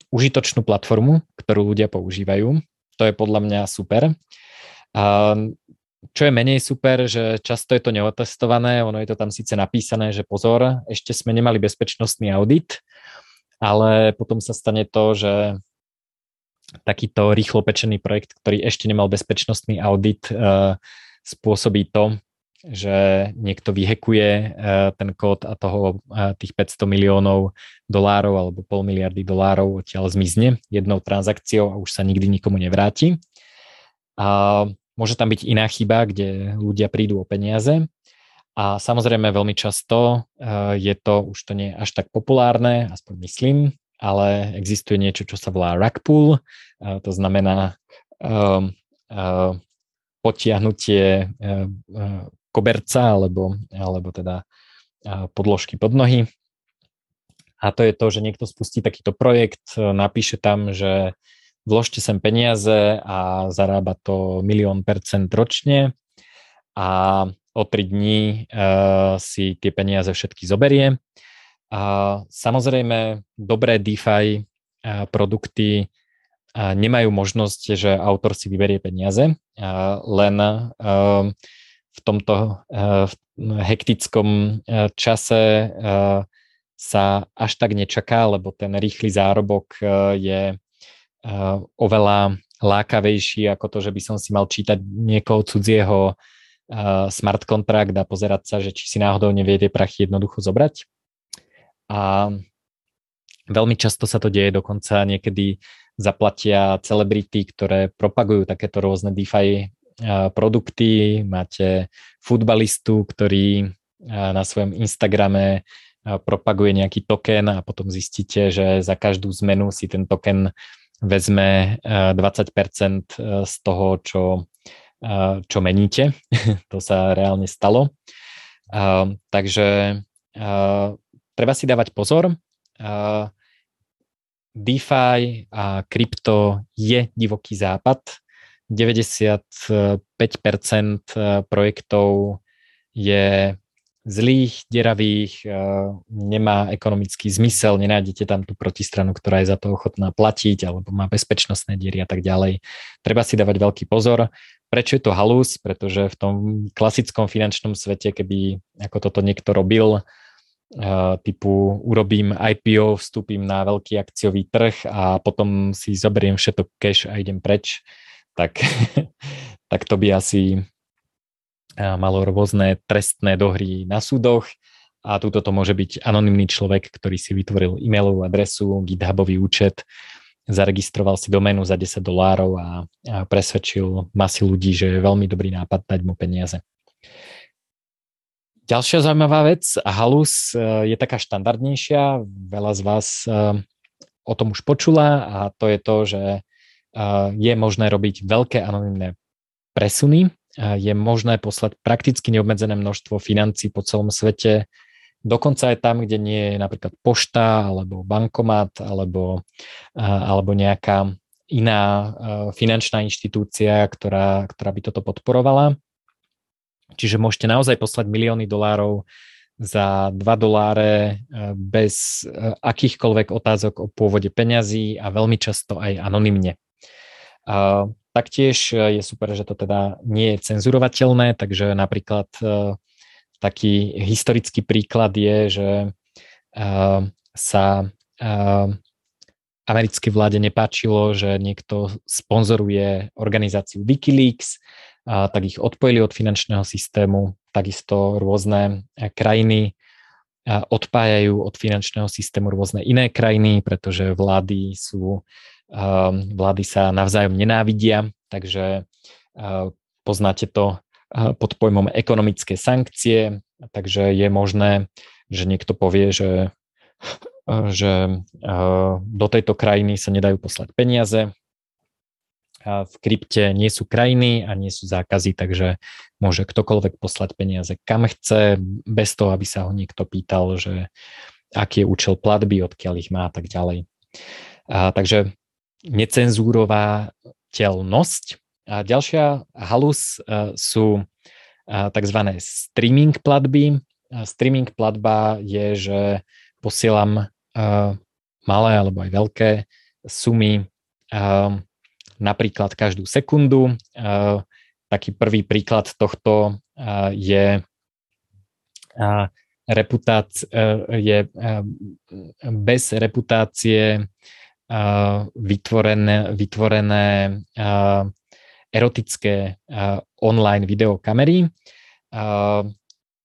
užitočnú platformu, ktorú ľudia používajú. To je podľa mňa super. A čo je menej super, že často je to neotestované, ono je to tam síce napísané, že pozor, ešte sme nemali bezpečnostný audit, ale potom sa stane to, že takýto rýchlo pečený projekt, ktorý ešte nemal bezpečnostný audit, spôsobí to, že niekto vyhekuje eh, ten kód a toho eh, tých 500 miliónov dolárov alebo pol miliardy dolárov odtiaľ zmizne jednou transakciou a už sa nikdy nikomu nevráti. A môže tam byť iná chyba, kde ľudia prídu o peniaze a samozrejme veľmi často eh, je to, už to nie je až tak populárne, aspoň myslím, ale existuje niečo, čo sa volá rug pool, to znamená um, uh, potiahnutie uh, koberca alebo, alebo teda podložky pod nohy. A to je to, že niekto spustí takýto projekt, napíše tam, že vložte sem peniaze a zarába to milión percent ročne a o tri dní si tie peniaze všetky zoberie. A samozrejme, dobré DeFi produkty nemajú možnosť, že autor si vyberie peniaze, len v tomto hektickom čase sa až tak nečaká, lebo ten rýchly zárobok je oveľa lákavejší ako to, že by som si mal čítať niekoho cudzieho smart kontrakt a pozerať sa, že či si náhodou nevie tie prachy jednoducho zobrať. A veľmi často sa to deje, dokonca niekedy zaplatia celebrity, ktoré propagujú takéto rôzne DeFi produkty, máte futbalistu, ktorý na svojom Instagrame propaguje nejaký token a potom zistíte, že za každú zmenu si ten token vezme 20% z toho, čo, čo meníte. [laughs] to sa reálne stalo. Takže treba si dávať pozor. DeFi a krypto je divoký západ 95% eh, projektov je zlých, deravých, eh, nemá ekonomický zmysel, nenájdete tam tú protistranu, ktorá je za to ochotná platiť alebo má bezpečnostné diery a tak ďalej. Treba si dávať veľký pozor. Prečo je to halus? Pretože v tom klasickom finančnom svete, keby ako toto niekto robil, typu urobím IPO, vstúpim na veľký akciový trh a potom si zoberiem všetok cash a idem preč, tak, [laughs] tak to by asi malo rôzne trestné dohry na súdoch a tuto to môže byť anonymný človek, ktorý si vytvoril e-mailovú adresu, githubový účet, zaregistroval si doménu za 10 dolárov a, a presvedčil masy ľudí, že je veľmi dobrý nápad dať mu peniaze. Ďalšia zaujímavá vec halus e, je taká štandardnejšia, veľa z vás e, o tom už počula a to je to, že je možné robiť veľké anonimné presuny, je možné poslať prakticky neobmedzené množstvo financí po celom svete. Dokonca aj tam, kde nie je napríklad pošta, alebo bankomat, alebo, alebo nejaká iná finančná inštitúcia, ktorá, ktorá by toto podporovala. Čiže môžete naozaj poslať milióny dolárov za 2 doláre bez akýchkoľvek otázok o pôvode peňazí a veľmi často aj anonymne. Taktiež je super, že to teda nie je cenzurovateľné, takže napríklad taký historický príklad je, že sa americkej vláde nepáčilo, že niekto sponzoruje organizáciu Wikileaks, uh, tak ich odpojili od finančného systému. Takisto rôzne krajiny odpájajú od finančného systému rôzne iné krajiny, pretože vlády sú vlády sa navzájom nenávidia, takže poznáte to pod pojmom ekonomické sankcie, takže je možné, že niekto povie, že, že do tejto krajiny sa nedajú poslať peniaze. V krypte nie sú krajiny a nie sú zákazy, takže môže ktokoľvek poslať peniaze kam chce, bez toho, aby sa ho niekto pýtal, že aký je účel platby, odkiaľ ich má a tak ďalej. A, takže necenzúrovateľnosť a ďalšia halus e, sú e, tzv. streaming platby. Streaming platba je, že posielam e, malé alebo aj veľké sumy napríklad každú sekundu. Taký prvý príklad tohto je reputácia, je bez reputácie vytvorené, vytvorené erotické online videokamery.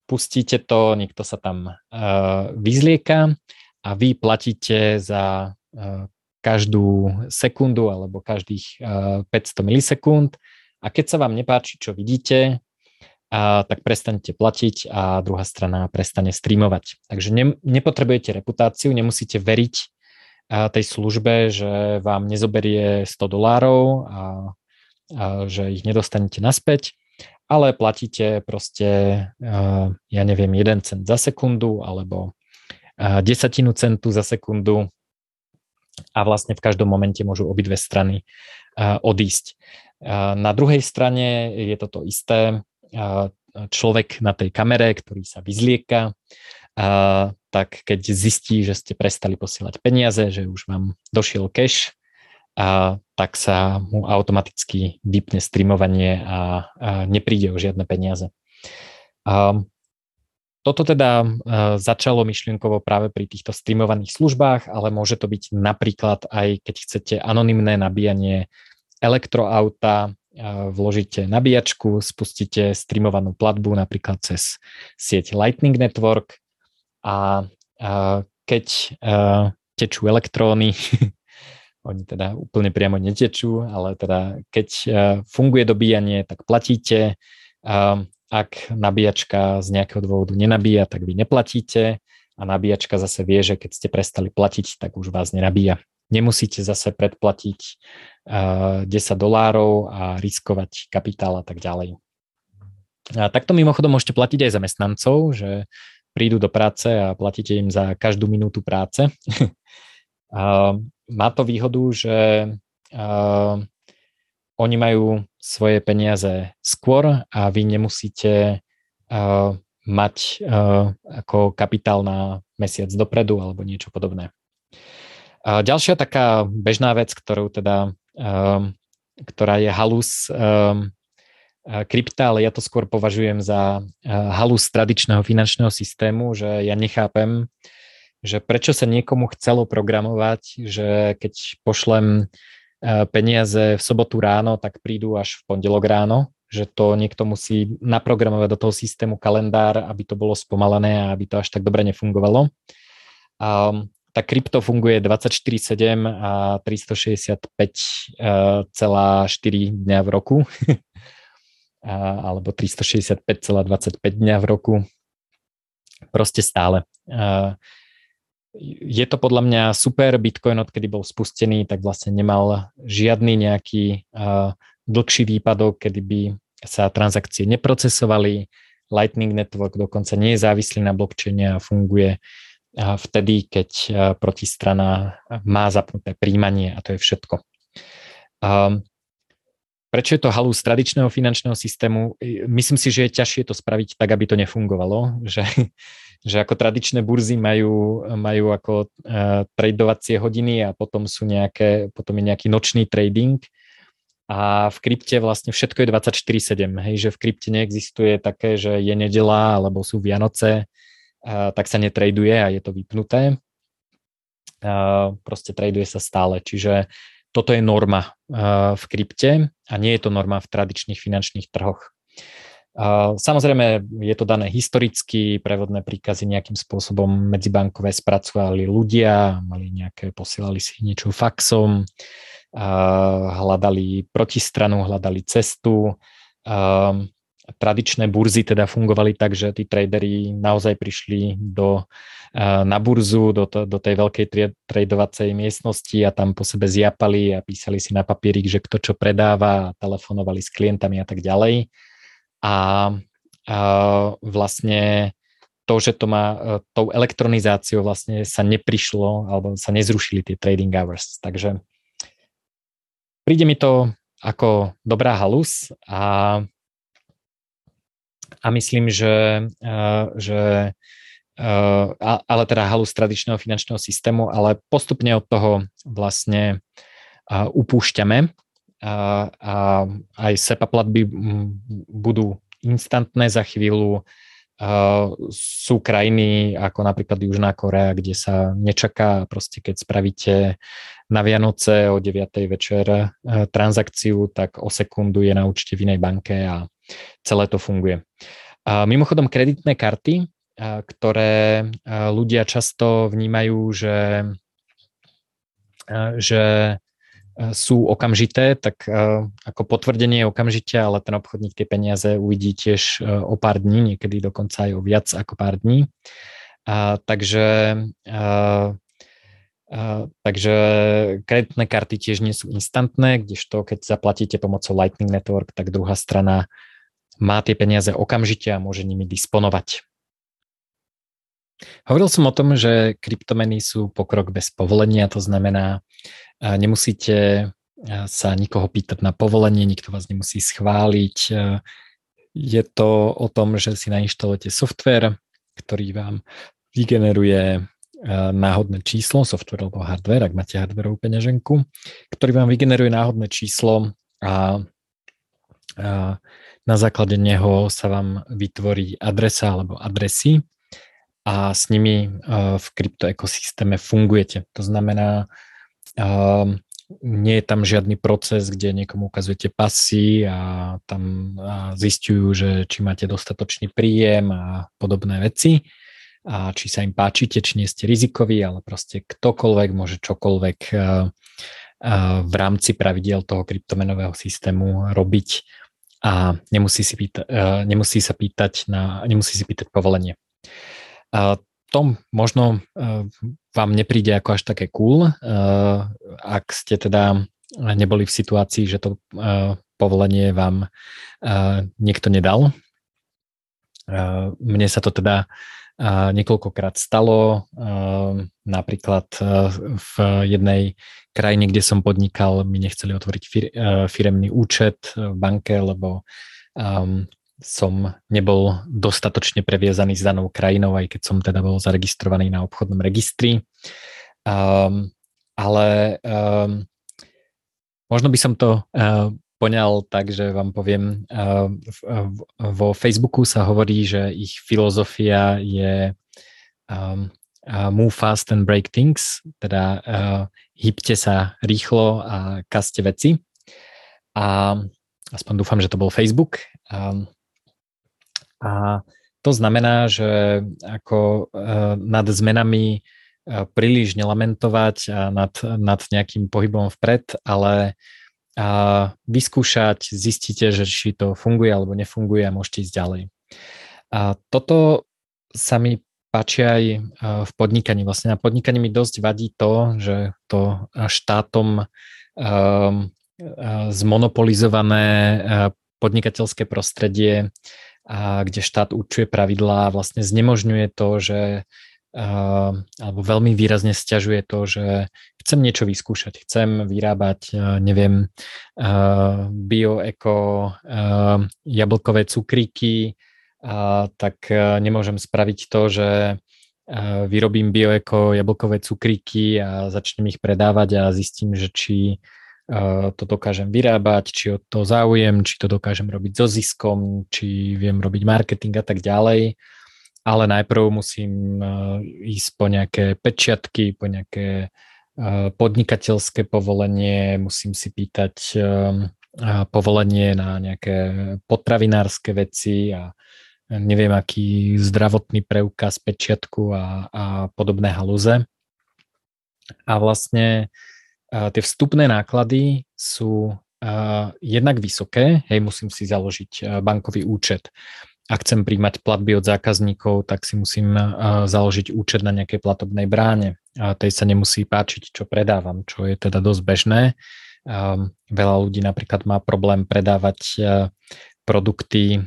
Pustíte to, niekto sa tam vyzlieka a vy platíte za každú sekundu alebo každých uh, 500 milisekúnd a keď sa vám nepáči, čo vidíte, a tak prestanete platiť a druhá strana prestane streamovať. Takže ne, nepotrebujete reputáciu, nemusíte veriť a, tej službe, že vám nezoberie 100 dolárov a že ich nedostanete naspäť, ale platíte proste, ja neviem, 1 cent za sekundu alebo desatinu centu za sekundu a vlastne v každom momente môžu obidve strany odísť. Na druhej strane je toto isté. Človek na tej kamere, ktorý sa vyzlieka, tak keď zistí, že ste prestali posielať peniaze, že už vám došiel cash, a tak sa mu automaticky vypne streamovanie a, a nepríde o žiadne peniaze. A toto teda začalo myšlienkovo práve pri týchto streamovaných službách, ale môže to byť napríklad aj keď chcete anonymné nabíjanie elektroauta, vložíte nabíjačku, spustíte streamovanú platbu napríklad cez sieť Lightning Network a keď tečú elektróny [laughs] oni teda úplne priamo netečú, ale teda keď funguje dobíjanie, tak platíte. Ak nabíjačka z nejakého dôvodu nenabíja, tak vy neplatíte a nabíjačka zase vie, že keď ste prestali platiť, tak už vás nenabíja. Nemusíte zase predplatiť 10 e, dolárov a riskovať kapitál a tak ďalej. A takto mimochodom môžete platiť aj zamestnancov, že prídu do práce a platíte im za každú minútu práce. [laughs] má to výhodu, že uh, oni majú svoje peniaze skôr a vy nemusíte uh, mať uh, ako kapitál na mesiac dopredu alebo niečo podobné. Uh, ďalšia taká bežná vec, ktorú teda, uh, ktorá je halus um, krypta, ale ja to skôr považujem za halus tradičného finančného systému, že ja nechápem, že prečo sa niekomu chcelo programovať, že keď pošlem peniaze v sobotu ráno, tak prídu až v pondelok ráno, že to niekto musí naprogramovať do toho systému kalendár, aby to bolo spomalené a aby to až tak dobre nefungovalo. A tá krypto funguje 24-7 a 365,4 dňa v roku. [laughs] alebo 365,25 dňa v roku. Proste stále je to podľa mňa super. Bitcoin, odkedy bol spustený, tak vlastne nemal žiadny nejaký uh, dlhší výpadok, kedy by sa transakcie neprocesovali Lightning Network dokonca nie je závislý na blockchaine a funguje vtedy, keď protistrana má zapnuté príjmanie a to je všetko. Prečo je to halus tradičného finančného systému? Myslím si, že je ťažšie to spraviť tak, aby to nefungovalo, že, že ako tradičné burzy majú, majú ako uh, tradovacie hodiny a potom sú nejaké, potom je nejaký nočný trading a v krypte vlastne všetko je 24-7, hej, že v krypte neexistuje také, že je nedela alebo sú Vianoce, uh, tak sa netraduje a je to vypnuté. Uh, proste traduje sa stále, čiže toto je norma uh, v krypte a nie je to norma v tradičných finančných trhoch. Samozrejme, je to dané historicky, prevodné príkazy nejakým spôsobom medzibankové spracovali ľudia, mali nejaké, posielali si niečo faxom, hľadali protistranu, hľadali cestu. Tradičné burzy teda fungovali tak, že tí tradery naozaj prišli do, na burzu, do, do tej veľkej tradovacej miestnosti a tam po sebe zjapali a písali si na papierik, že kto čo predáva telefonovali s klientami a tak ďalej. A, a vlastne to, že to má tou elektronizáciou vlastne sa neprišlo alebo sa nezrušili tie trading hours. Takže príde mi to ako dobrá halus a a myslím, že, eh, že eh, ale teda halus tradičného finančného systému, ale postupne od toho vlastne upúšťame a, a aj SEPA platby budú instantné za chvíľu. Sú krajiny ako napríklad Južná Korea, kde sa nečaká, proste keď spravíte na Vianoce o 9. večer transakciu, tak o sekundu je na účte v inej banke a celé to funguje. Mimochodom kreditné karty, ktoré ľudia často vnímajú, že, že sú okamžité, tak ako potvrdenie je okamžite, ale ten obchodník tie peniaze uvidí tiež o pár dní, niekedy dokonca aj o viac ako pár dní. A, takže a, a, takže kreditné karty tiež nie sú instantné, kdežto keď zaplatíte pomocou Lightning Network, tak druhá strana má tie peniaze okamžite a môže nimi disponovať. Hovoril som o tom, že kryptomeny sú pokrok bez povolenia, to znamená, nemusíte sa nikoho pýtať na povolenie, nikto vás nemusí schváliť. Je to o tom, že si nainštalujete software, ktorý vám vygeneruje náhodné číslo, software alebo hardware, ak máte hardwareovú peňaženku, ktorý vám vygeneruje náhodné číslo a, a na základe neho sa vám vytvorí adresa alebo adresy a s nimi v kryptoekosystéme fungujete. To znamená, nie je tam žiadny proces, kde niekomu ukazujete pasy a tam zistujú, že či máte dostatočný príjem a podobné veci a či sa im páčite, či nie ste rizikoví, ale proste ktokoľvek môže čokoľvek v rámci pravidiel toho kryptomenového systému robiť a nemusí, si pýta, nemusí sa pýtať na, nemusí si pýtať povolenie. Uh, to možno uh, vám nepríde ako až také cool, uh, ak ste teda neboli v situácii, že to uh, povolenie vám niekto nedal. Mne sa to teda niekoľkokrát stalo, napríklad v jednej krajine, kde som podnikal, mi nechceli otvoriť fir, firemný účet v banke, lebo som nebol dostatočne previazaný s danou krajinou, aj keď som teda bol zaregistrovaný na obchodnom registri. Um, ale um, možno by som to uh, poňal tak, že vám poviem, uh, v, v, vo Facebooku sa hovorí, že ich filozofia je um, uh, move fast and break things, teda uh, hýbte sa rýchlo a kaste veci. A aspoň dúfam, že to bol Facebook. A, a to znamená, že ako uh, nad zmenami uh, príliš nelamentovať a nad, nad nejakým pohybom vpred, ale a vyskúšať, zistíte, že či to funguje alebo nefunguje a môžete ísť ďalej. A toto sa mi páči aj v podnikaní. Vlastne na podnikaní mi dosť vadí to, že to štátom zmonopolizované podnikateľské prostredie a kde štát určuje pravidlá a vlastne znemožňuje to, že alebo veľmi výrazne stiažuje to, že chcem niečo vyskúšať, chcem vyrábať, neviem, bio, eko, uh, jablkové cukríky, tak uh, nemôžem spraviť to, že vyrobím bioeko jablkové cukríky a začnem ich predávať a zistím, že či to dokážem vyrábať, či o to záujem, či to dokážem robiť so ziskom, či viem robiť marketing a tak ďalej. Ale najprv musím ísť po nejaké pečiatky, po nejaké podnikateľské povolenie, musím si pýtať povolenie na nejaké potravinárske veci a neviem aký zdravotný preukaz, pečiatku a, a podobné halúze. A vlastne tie vstupné náklady sú jednak vysoké, hej, musím si založiť bankový účet. Ak chcem príjmať platby od zákazníkov, tak si musím založiť účet na nejakej platobnej bráne. A tej sa nemusí páčiť, čo predávam, čo je teda dosť bežné. Veľa ľudí napríklad má problém predávať produkty,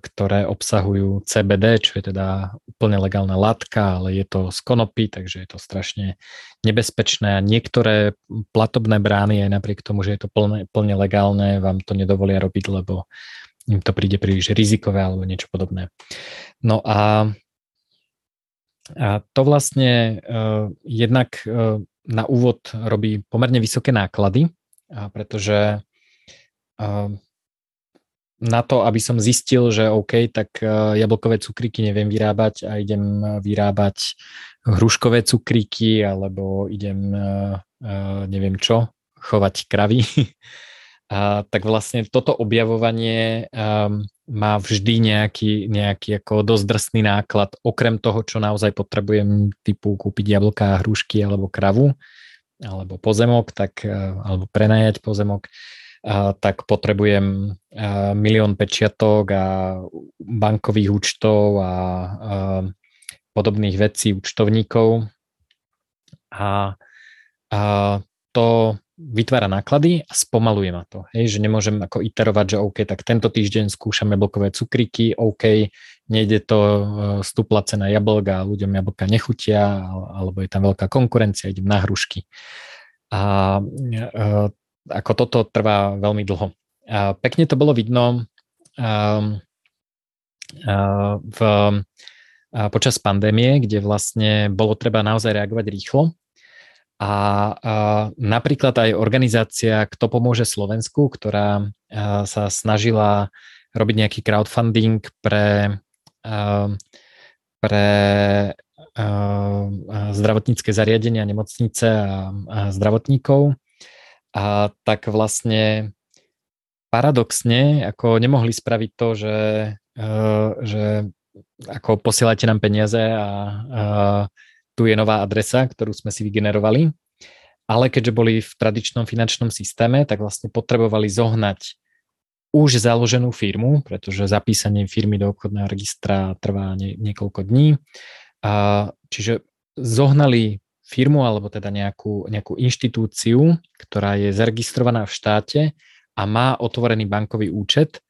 ktoré obsahujú CBD, čo je teda úplne legálna látka, ale je to z konopy, takže je to strašne nebezpečné niektoré platobné brány aj napriek tomu, že je to plne, plne legálne, vám to nedovolia robiť, lebo im to príde príliš rizikové alebo niečo podobné. No a, a to vlastne uh, jednak uh, na úvod robí pomerne vysoké náklady, a pretože uh, na to, aby som zistil, že OK, tak e, jablkové cukríky neviem vyrábať a idem vyrábať hruškové cukríky alebo idem e, e, neviem čo, chovať kravy. [laughs] A, tak vlastne toto objavovanie um, má vždy nejaký, nejaký ako dosť drsný náklad, okrem toho, čo naozaj potrebujem typu kúpiť jablká, hrušky alebo kravu, alebo pozemok, tak, alebo prenajať pozemok, tak potrebujem milión pečiatok a bankových účtov a, podobných vecí, účtovníkov. A, a to vytvára náklady a spomaluje ma to. Hej, že nemôžem ako iterovať, že OK, tak tento týždeň skúšame jablkové cukríky, OK, nejde to e, stúpla cena jablk a ľuďom jablka nechutia, alebo je tam veľká konkurencia, idem na hrušky. A e, ako toto trvá veľmi dlho. Pekne to bolo vidno um, v, počas pandémie, kde vlastne bolo treba naozaj reagovať rýchlo. A, a napríklad aj organizácia Kto pomôže Slovensku, ktorá sa snažila robiť nejaký crowdfunding pre, pre zdravotnícke zariadenia, nemocnice a, a zdravotníkov, a tak vlastne paradoxne, ako nemohli spraviť to, že, uh, že ako posielajte nám peniaze a uh, tu je nová adresa, ktorú sme si vygenerovali, ale keďže boli v tradičnom finančnom systéme, tak vlastne potrebovali zohnať už založenú firmu, pretože zapísanie firmy do obchodného registra trvá nie, niekoľko dní. A, čiže zohnali firmu alebo teda nejakú, nejakú inštitúciu, ktorá je zaregistrovaná v štáte a má otvorený bankový účet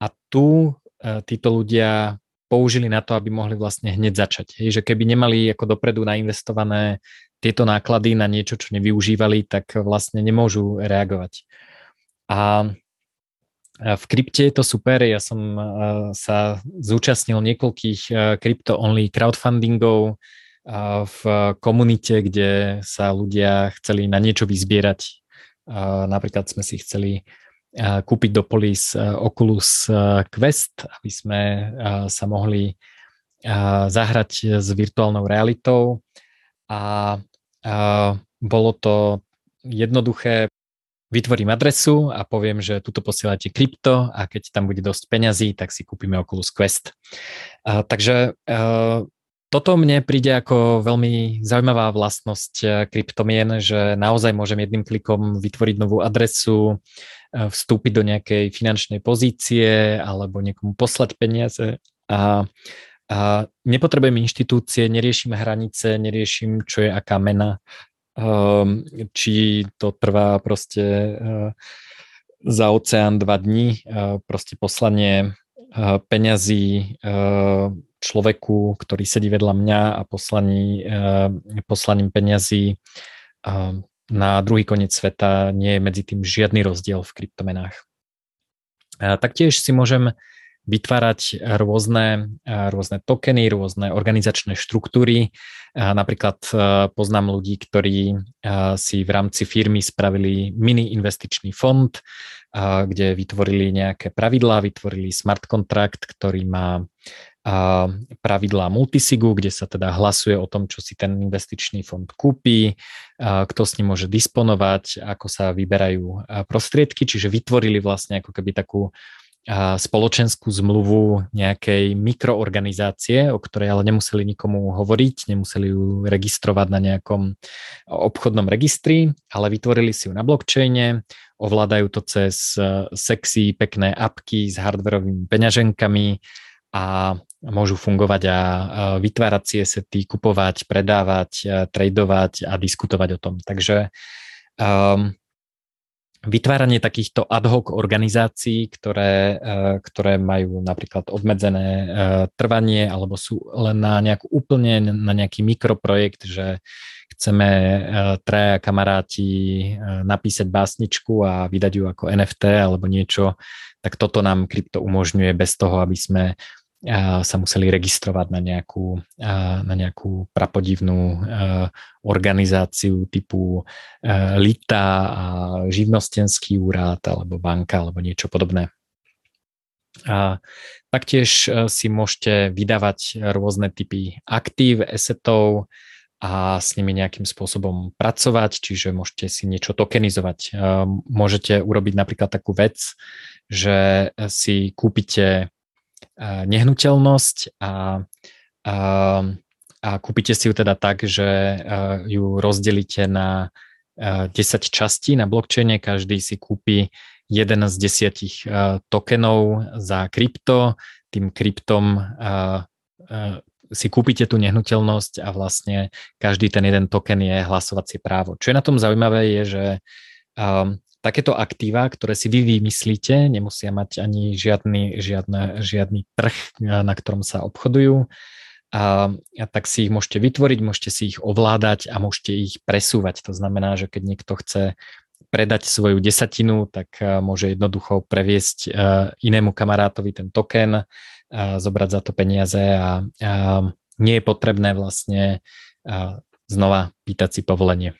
a tu e, títo ľudia použili na to, aby mohli vlastne hneď začať. Hej, že keby nemali ako dopredu nainvestované tieto náklady na niečo, čo nevyužívali, tak vlastne nemôžu reagovať. A v krypte je to super, ja som e, sa zúčastnil niekoľkých e, crypto-only crowdfundingov, v komunite, kde sa ľudia chceli na niečo vyzbierať. Napríklad sme si chceli kúpiť do Polis Oculus Quest, aby sme sa mohli zahrať s virtuálnou realitou a bolo to jednoduché, vytvorím adresu a poviem, že tuto posielate krypto a keď tam bude dosť peňazí, tak si kúpime Oculus Quest. Takže toto mne príde ako veľmi zaujímavá vlastnosť eh, kryptomien, že naozaj môžem jedným klikom vytvoriť novú adresu, eh, vstúpiť do nejakej finančnej pozície alebo niekomu poslať peniaze. A, a nepotrebujem inštitúcie, neriešim hranice, neriešim, čo je aká mena, um, či to trvá proste uh, za oceán dva dní, proste poslanie peňazí človeku, ktorý sedí vedľa mňa a poslaní, poslaním peňazí na druhý koniec sveta nie je medzi tým žiadny rozdiel v kryptomenách. Taktiež si môžem vytvárať rôzne, rôzne tokeny, rôzne organizačné štruktúry. Napríklad poznám ľudí, ktorí si v rámci firmy spravili mini investičný fond, kde vytvorili nejaké pravidlá, vytvorili smart kontrakt, ktorý má pravidlá multisigu, kde sa teda hlasuje o tom, čo si ten investičný fond kúpi, kto s ním môže disponovať, ako sa vyberajú prostriedky, čiže vytvorili vlastne ako keby takú spoločenskú zmluvu nejakej mikroorganizácie, o ktorej ale nemuseli nikomu hovoriť, nemuseli ju registrovať na nejakom obchodnom registri, ale vytvorili si ju na blockchaine, ovládajú to cez e, sexy, pekné apky s hardverovými peňaženkami a môžu fungovať a vytvárať si sety, kupovať, predávať, tradovať a diskutovať o tom. Takže um, vytváranie takýchto ad hoc organizácií, ktoré, e, ktoré majú napríklad obmedzené e, trvanie alebo sú len na nejakú úplne na nejaký mikroprojekt, že chceme e, traja kamaráti napísať básničku a vydať ju ako NFT alebo niečo, tak toto nám krypto umožňuje bez toho, aby sme sa museli registrovať na nejakú, na nejakú prapodivnú organizáciu typu LITA a živnostenský úrad alebo banka alebo niečo podobné. A taktiež si môžete vydávať rôzne typy aktív, esetov a s nimi nejakým spôsobom pracovať, čiže môžete si niečo tokenizovať. Môžete urobiť napríklad takú vec, že si kúpite nehnuteľnosť a, a, a kúpite si ju teda tak, že ju rozdelíte na 10 častí na blockchaine, každý si kúpi jeden z desiatich tokenov za krypto, tým kryptom si kúpite tú nehnuteľnosť a vlastne každý ten jeden token je hlasovacie právo. Čo je na tom zaujímavé je, že takéto aktíva, ktoré si vy vymyslíte, nemusia mať ani žiadny, žiadne, žiadny trh, na ktorom sa obchodujú, a, a tak si ich môžete vytvoriť, môžete si ich ovládať a môžete ich presúvať. To znamená, že keď niekto chce predať svoju desatinu, tak môže jednoducho previesť inému kamarátovi ten token, zobrať za to peniaze a nie je potrebné vlastne znova pýtať si povolenie.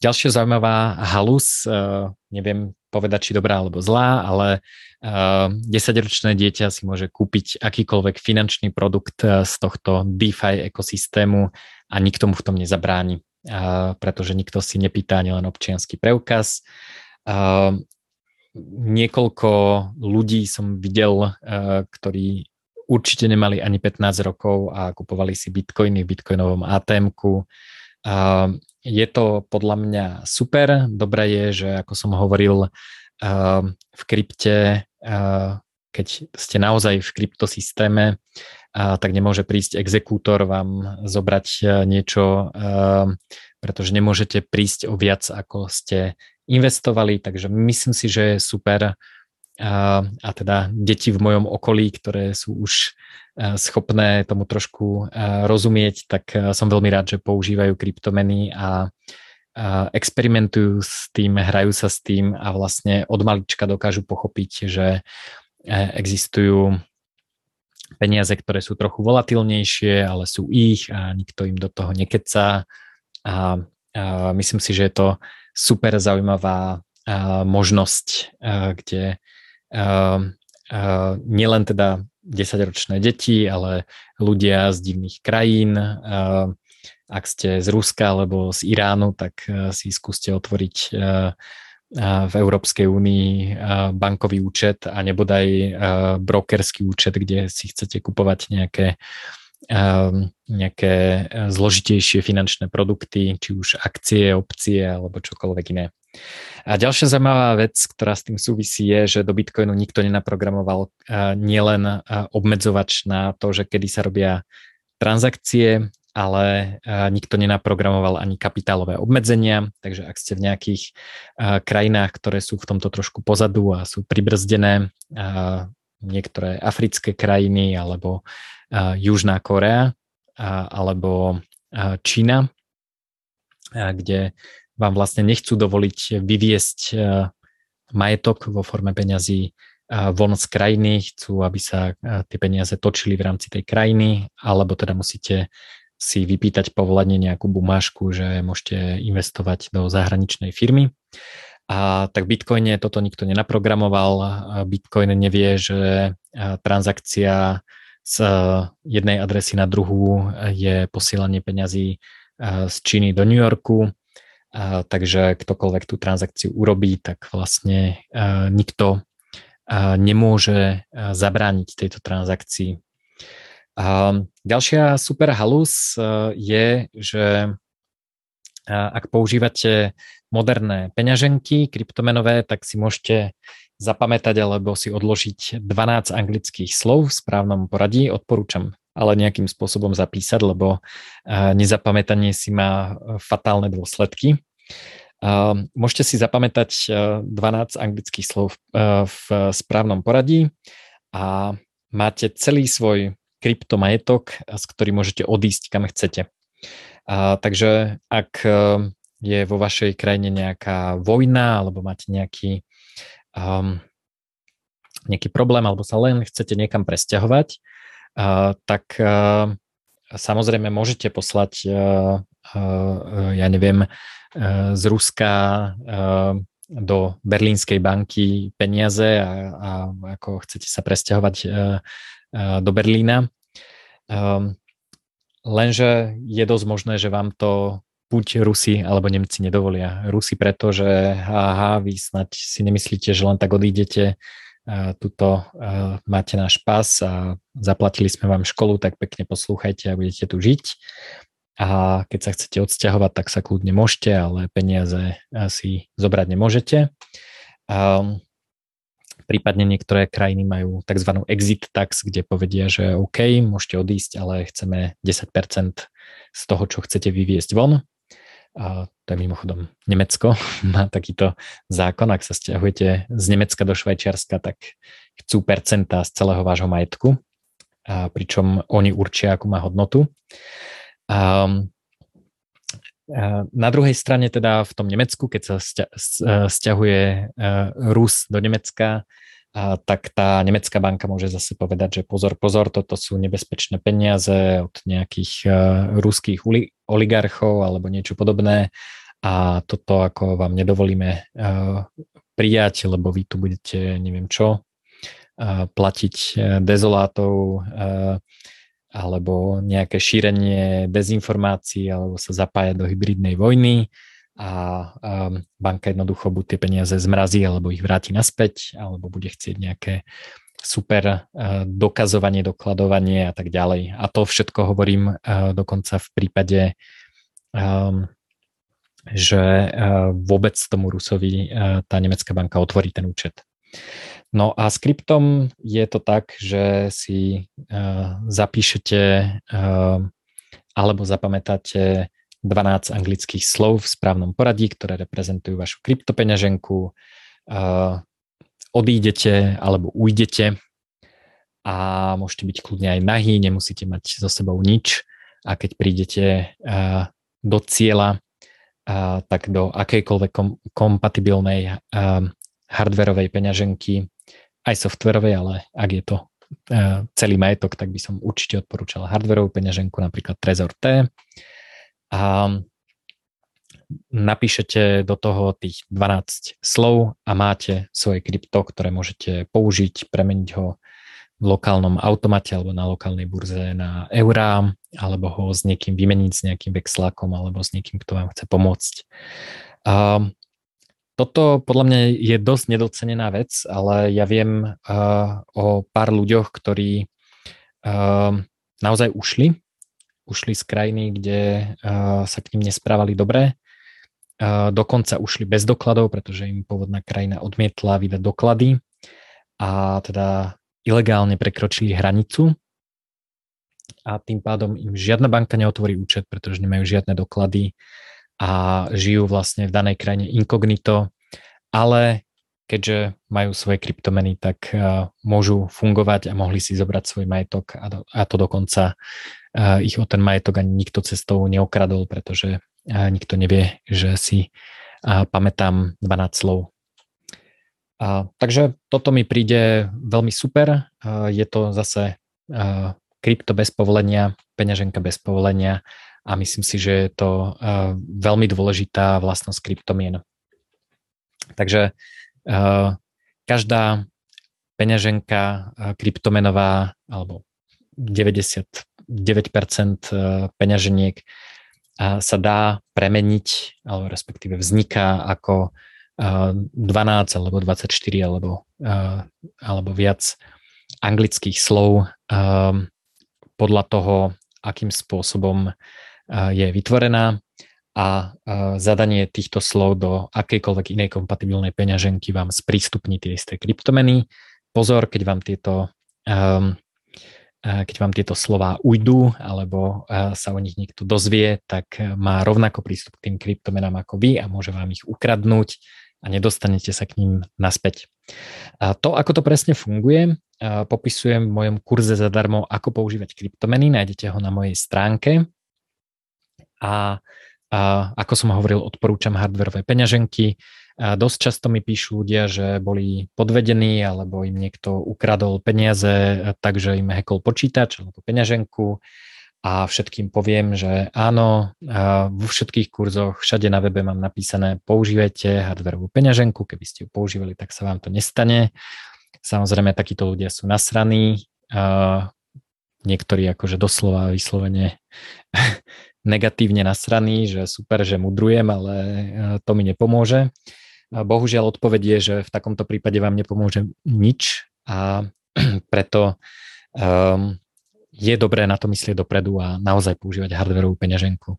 Ďalšia zaujímavá halus, uh, neviem povedať, či dobrá alebo zlá, ale uh, 10-ročné dieťa si môže kúpiť akýkoľvek finančný produkt z tohto DeFi ekosystému a nikto mu v tom nezabráni, pretože nikto si nepýta ani len občianský preukaz. Niekoľko ľudí som videl, ktorí určite nemali ani 15 rokov a kupovali si bitcoiny v bitcoinovom ATM-ku. Uh, je to podľa mňa super. Dobré je, že ako som hovoril, uh, v krypte, uh, keď ste naozaj v kryptosystéme, uh, tak nemôže prísť exekútor vám zobrať niečo, pretože nemôžete prísť o viac, ako ste investovali, takže myslím si, že je super a, a teda deti v mojom okolí, ktoré sú už schopné tomu trošku rozumieť, tak som veľmi rád, že používajú kryptomeny a experimentujú s tým, hrajú sa s tým a vlastne od malička dokážu pochopiť, že existujú peniaze, ktoré sú trochu volatilnejšie, ale sú ich a nikto im do toho nekecá. A, a myslím si, že je to super zaujímavá možnosť, kde nielen teda 10-ročné deti, ale ľudia z divných krajín. Ak ste z Ruska alebo z Iránu, tak e, si skúste otvoriť e, v Európskej únii bankový účet a nebodaj e, brokerský účet, kde si chcete kupovať nejaké nejaké zložitejšie finančné produkty, či už akcie, opcie alebo čokoľvek iné. A ďalšia zaujímavá vec, ktorá s tým súvisí, je, že do Bitcoinu nikto nenaprogramoval nielen obmedzovač na to, že kedy sa robia transakcie, ale nikto nenaprogramoval ani kapitálové obmedzenia, takže ak ste v nejakých krajinách, ktoré sú v tomto trošku pozadu a sú pribrzdené, niektoré africké krajiny alebo Južná Korea alebo Čína, kde vám vlastne nechcú dovoliť vyviesť majetok vo forme peňazí von z krajiny, chcú, aby sa tie peniaze točili v rámci tej krajiny, alebo teda musíte si vypýtať povolenie nejakú bumášku, že môžete investovať do zahraničnej firmy. A tak v Bitcoine toto nikto nenaprogramoval. Bitcoin nevie, že transakcia z jednej adresy na druhú je posielanie peňazí z Číny do New Yorku. Takže ktokoľvek tú transakciu urobí, tak vlastne nikto nemôže zabrániť tejto transakcii. Ďalšia super halus je, že ak používate moderné peňaženky kryptomenové, tak si môžete zapamätať alebo si odložiť 12 anglických slov v správnom poradí. Odporúčam ale nejakým spôsobom zapísať, lebo nezapamätanie si má fatálne dôsledky. Môžete si zapamätať 12 anglických slov v správnom poradí a máte celý svoj kryptomajetok, s ktorým môžete odísť kam chcete. Takže ak je vo vašej krajine nejaká vojna alebo máte nejaký, um, nejaký problém alebo sa len chcete niekam presťahovať, tak samozrejme môžete poslať, ja neviem, z Ruska do Berlínskej banky peniaze a, a ako chcete sa presťahovať do Berlína. Lenže je dosť možné, že vám to buď Rusi alebo Nemci nedovolia. Rusi preto, že aha, vy snať si nemyslíte, že len tak odídete, tuto máte náš pas a zaplatili sme vám školu, tak pekne poslúchajte a budete tu žiť a keď sa chcete odsťahovať, tak sa kľudne môžete, ale peniaze si zobrať nemôžete. Um, prípadne niektoré krajiny majú tzv. exit tax, kde povedia, že OK, môžete odísť, ale chceme 10% z toho, čo chcete vyviesť von. A to je mimochodom Nemecko, [laughs] má takýto zákon, ak sa stiahujete z Nemecka do Švajčiarska, tak chcú percentá z celého vášho majetku, a pričom oni určia, akú má hodnotu. Um, na druhej strane teda v tom Nemecku, keď sa stiahuje e, Rus do Nemecka, tak tá nemecká banka môže zase povedať, že pozor, pozor, toto sú nebezpečné peniaze od nejakých e, ruských oligarchov alebo niečo podobné. A toto ako vám nedovolíme e, prijať, lebo vy tu budete neviem čo, platiť dezolátov, alebo nejaké šírenie dezinformácií alebo sa zapájať do hybridnej vojny a um, banka jednoducho buď tie peniaze zmrazí alebo ich vráti naspäť alebo bude chcieť nejaké super uh, dokazovanie, dokladovanie a tak ďalej. A to všetko hovorím uh, dokonca v prípade, um, že uh, vôbec tomu Rusovi tá nemecká banka otvorí ten účet. No a s kryptom je to tak, že si uh, zapíšete uh, alebo zapamätáte 12 anglických slov v správnom poradí, ktoré reprezentujú vašu kryptopeňaženku. Odídete alebo ujdete a môžete byť kľudne aj nahý, nemusíte mať so sebou nič a keď prídete do cieľa, tak do akejkoľvek kom- kompatibilnej hardverovej peňaženky aj softverovej, ale ak je to celý majetok, tak by som určite odporúčal hardverovú peňaženku, napríklad Trezor T. A napíšete do toho tých 12 slov a máte svoje krypto, ktoré môžete použiť, premeniť ho v lokálnom automate alebo na lokálnej burze na eurá, alebo ho s niekým vymeniť s nejakým vexlákom alebo s niekým, kto vám chce pomôcť. Um, toto podľa mňa je dosť nedocenená vec, ale ja viem uh, o pár ľuďoch, ktorí uh, naozaj ušli, ušli z krajiny, kde uh, sa k ním nesprávali dobre, uh, dokonca ušli bez dokladov, pretože im pôvodná krajina odmietla vydať doklady a teda ilegálne prekročili hranicu. A tým pádom im žiadna banka neotvorí účet, pretože nemajú žiadne doklady a žijú vlastne v danej krajine inkognito, ale keďže majú svoje kryptomeny, tak môžu fungovať a mohli si zobrať svoj majetok a, to dokonca ich o ten majetok ani nikto cestou neokradol, pretože nikto nevie, že si pamätám 12 slov. Takže toto mi príde veľmi super. Je to zase krypto bez povolenia, peňaženka bez povolenia a myslím si, že je to veľmi dôležitá vlastnosť kryptomien. Takže každá peňaženka kryptomenová alebo 99% peňaženiek sa dá premeniť, alebo respektíve vzniká ako 12 alebo 24 alebo, alebo viac anglických slov podľa toho, akým spôsobom je vytvorená a zadanie týchto slov do akejkoľvek inej kompatibilnej peňaženky vám sprístupní tie isté kryptomeny. Pozor, keď vám tieto keď vám tieto slova ujdú alebo sa o nich niekto dozvie, tak má rovnako prístup k tým kryptomenám ako vy a môže vám ich ukradnúť a nedostanete sa k ním naspäť. A to, ako to presne funguje, popisujem v mojom kurze zadarmo, ako používať kryptomeny. Nájdete ho na mojej stránke. A a ako som hovoril, odporúčam hardwareové peňaženky. A dosť často mi píšu ľudia, že boli podvedení alebo im niekto ukradol peniaze, takže im hackol počítač alebo peňaženku a všetkým poviem, že áno, vo všetkých kurzoch, všade na webe mám napísané, používajte hardwareovú peňaženku, keby ste ju používali, tak sa vám to nestane. Samozrejme, takíto ľudia sú nasraní, niektorí akože doslova vyslovene [laughs] negatívne nasraný, že super, že mudrujem, ale e, to mi nepomôže. Bohužiaľ odpoveď je, že v takomto prípade vám nepomôže nič a [clears throat] preto um, je dobré na to myslieť dopredu a naozaj používať hardwareovú peňaženku.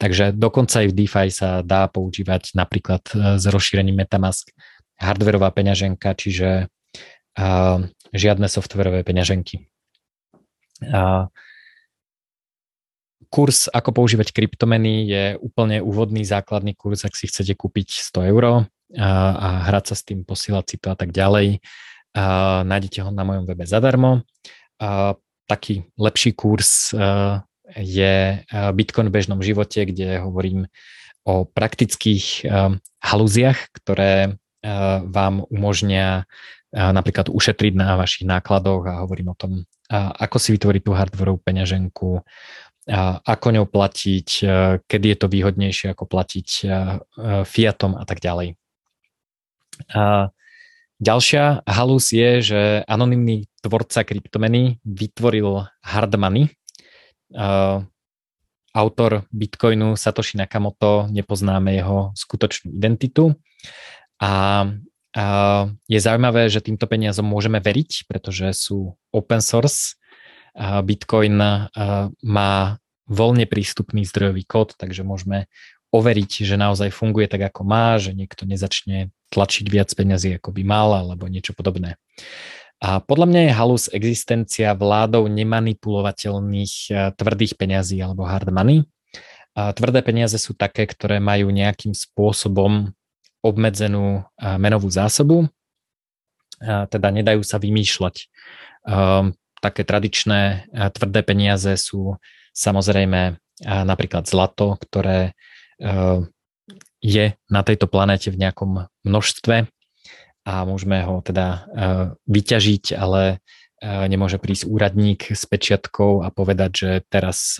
Takže dokonca aj v DeFi sa dá používať napríklad e, s rozšírením Metamask hardwareová peňaženka, čiže uh, žiadne softwareové peňaženky. Uh, Kurs, ako používať kryptomeny, je úplne úvodný základný kurz, ak si chcete kúpiť 100 eur a, hrať sa s tým, posielať si to a tak ďalej. A nájdete ho na mojom webe zadarmo. Taký lepší kurz je Bitcoin v bežnom živote, kde hovorím o praktických halúziach, ktoré vám umožnia napríklad ušetriť na vašich nákladoch a hovorím o tom, ako si vytvoriť tú hardwareovú peňaženku, ako ňou platiť, kedy je to výhodnejšie ako platiť fiatom a tak ďalej. A ďalšia halus je, že anonymný tvorca kryptomeny vytvoril hard money. Autor Bitcoinu Satoshi Nakamoto, nepoznáme jeho skutočnú identitu. A je zaujímavé, že týmto peniazom môžeme veriť, pretože sú open source Bitcoin má voľne prístupný zdrojový kód, takže môžeme overiť, že naozaj funguje tak, ako má, že niekto nezačne tlačiť viac peniazy, ako by mal, alebo niečo podobné. A podľa mňa je halus existencia vládou nemanipulovateľných tvrdých peňazí alebo hard money. A tvrdé peniaze sú také, ktoré majú nejakým spôsobom obmedzenú menovú zásobu, a teda nedajú sa vymýšľať také tradičné tvrdé peniaze sú samozrejme napríklad zlato, ktoré je na tejto planéte v nejakom množstve a môžeme ho teda vyťažiť, ale nemôže prísť úradník s pečiatkou a povedať, že teraz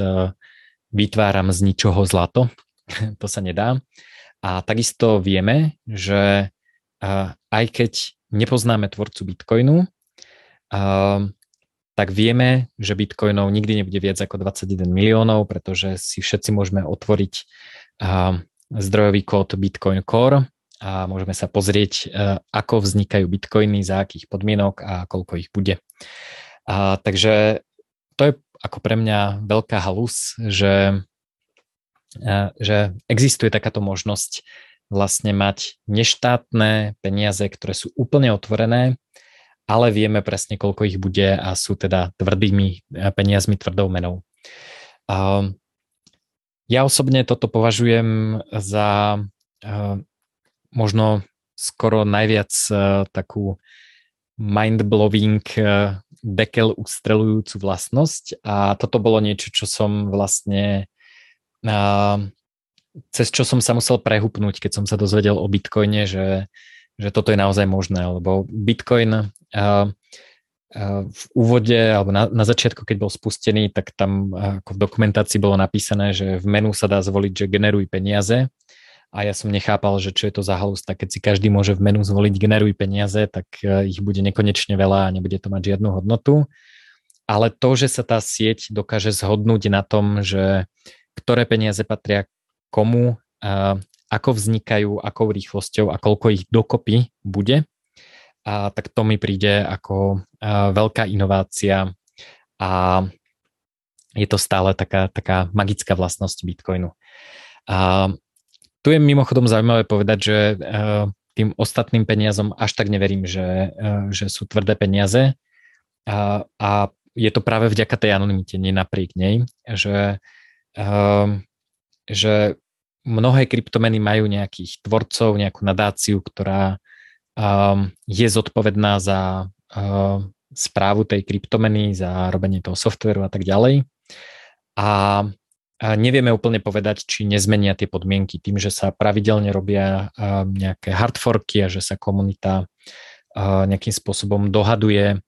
vytváram z ničoho zlato. [laughs] to sa nedá. A takisto vieme, že aj keď nepoznáme tvorcu Bitcoinu, tak vieme, že bitcoinov nikdy nebude viac ako 21 miliónov, pretože si všetci môžeme otvoriť zdrojový kód Bitcoin Core a môžeme sa pozrieť, ako vznikajú bitcoiny, za akých podmienok a koľko ich bude. A, takže to je ako pre mňa veľká halus, že, a, že existuje takáto možnosť vlastne mať neštátne peniaze, ktoré sú úplne otvorené ale vieme presne, koľko ich bude a sú teda tvrdými eh, peniazmi, tvrdou menou. Ja osobne toto považujem za možno skoro najviac takú mind-blowing dekel ustrelujúcu vlastnosť. A toto bolo niečo, čo som vlastne cez čo som sa musel prehupnúť, keď som sa dozvedel o Bitcoine, že, že toto je naozaj možné, lebo Bitcoin v úvode alebo na, na začiatku, keď bol spustený, tak tam ako v dokumentácii bolo napísané, že v menu sa dá zvoliť, že generuj peniaze a ja som nechápal, že čo je to za halus, tak keď si každý môže v menu zvoliť generuj peniaze, tak e, ich bude nekonečne veľa a nebude to mať žiadnu hodnotu. Ale to, že sa tá sieť dokáže zhodnúť na tom, že ktoré peniaze patria komu, ako vznikajú, akou rýchlosťou a koľko ich dokopy bude, a tak to mi príde ako veľká inovácia a je to stále taká, taká magická vlastnosť Bitcoinu. A tu je mimochodom zaujímavé povedať, že tým ostatným peniazom až tak neverím, že, že sú tvrdé peniaze a, a je to práve vďaka tej anonimite, nie napriek nej, že, že mnohé kryptomeny majú nejakých tvorcov, nejakú nadáciu, ktorá um, je zodpovedná za uh, správu tej kryptomeny, za robenie toho softveru a tak ďalej. A, a nevieme úplne povedať, či nezmenia tie podmienky tým, že sa pravidelne robia uh, nejaké hardforky a že sa komunita nejakým spôsobom dohaduje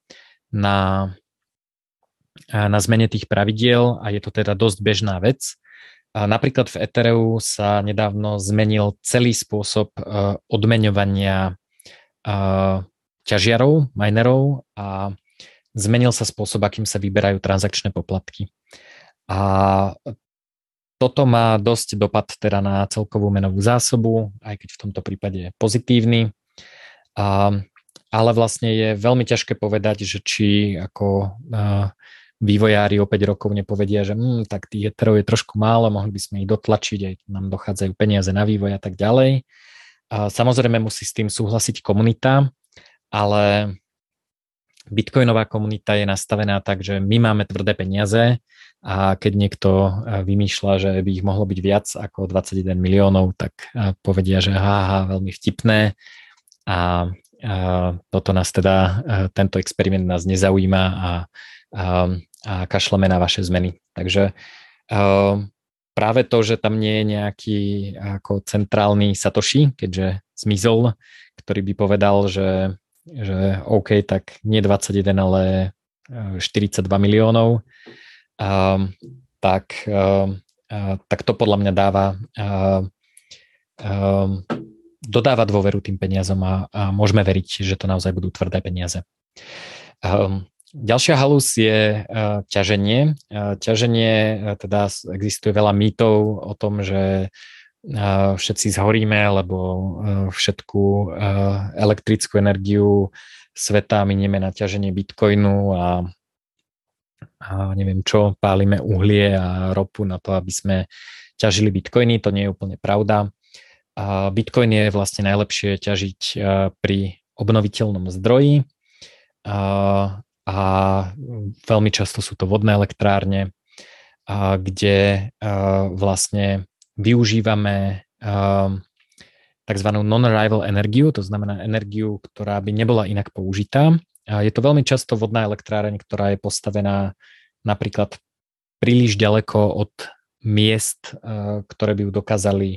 na, na zmene tých pravidiel a je to teda dosť bežná vec. Napríklad v Ethereu sa nedávno zmenil celý spôsob odmeňovania ťažiarov, minerov a zmenil sa spôsob, akým sa vyberajú transakčné poplatky. A toto má dosť dopad teda na celkovú menovú zásobu, aj keď v tomto prípade je pozitívny. A, ale vlastne je veľmi ťažké povedať, že či ako a, vývojári o 5 rokov nepovedia, že hm, tak tých heterov je trošku málo, mohli by sme ich dotlačiť, aj nám dochádzajú peniaze na vývoj a tak ďalej. Samozrejme musí s tým súhlasiť komunita, ale bitcoinová komunita je nastavená tak, že my máme tvrdé peniaze a keď niekto e, vymýšľa, že by ich mohlo byť viac ako 21 miliónov, tak e, povedia, že háha, veľmi vtipné a, a toto nás teda, tento experiment nás nezaujíma a, a, a kašleme na vaše zmeny. Takže práve to, že tam nie je nejaký ako centrálny Satoshi, keďže zmizol, ktorý by povedal, že, že OK, tak nie 21, ale 42 e, miliónov, um, tak, um, uh, tak to podľa mňa dáva uh, dodáva dôveru tým peniazom a, a môžeme veriť, že to naozaj budú tvrdé peniaze. Um, Ďalšia halus je uh, ťaženie. Uh, ťaženie, uh, teda existuje veľa mýtov o tom, že uh, všetci zhoríme, lebo uh, všetku uh, elektrickú energiu sveta minieme na ťaženie bitcoinu a, a neviem čo, pálime uhlie a ropu na to, aby sme ťažili bitcoiny. To nie je úplne pravda. Uh, bitcoin je vlastne najlepšie ťažiť uh, pri obnoviteľnom zdroji. Uh, a veľmi často sú to vodné elektrárne, a kde a vlastne využívame tzv. non-arrival energiu, to znamená energiu, ktorá by nebola inak použitá. A je to veľmi často vodná elektráreň, ktorá je postavená napríklad príliš ďaleko od miest, ktoré by ju dokázali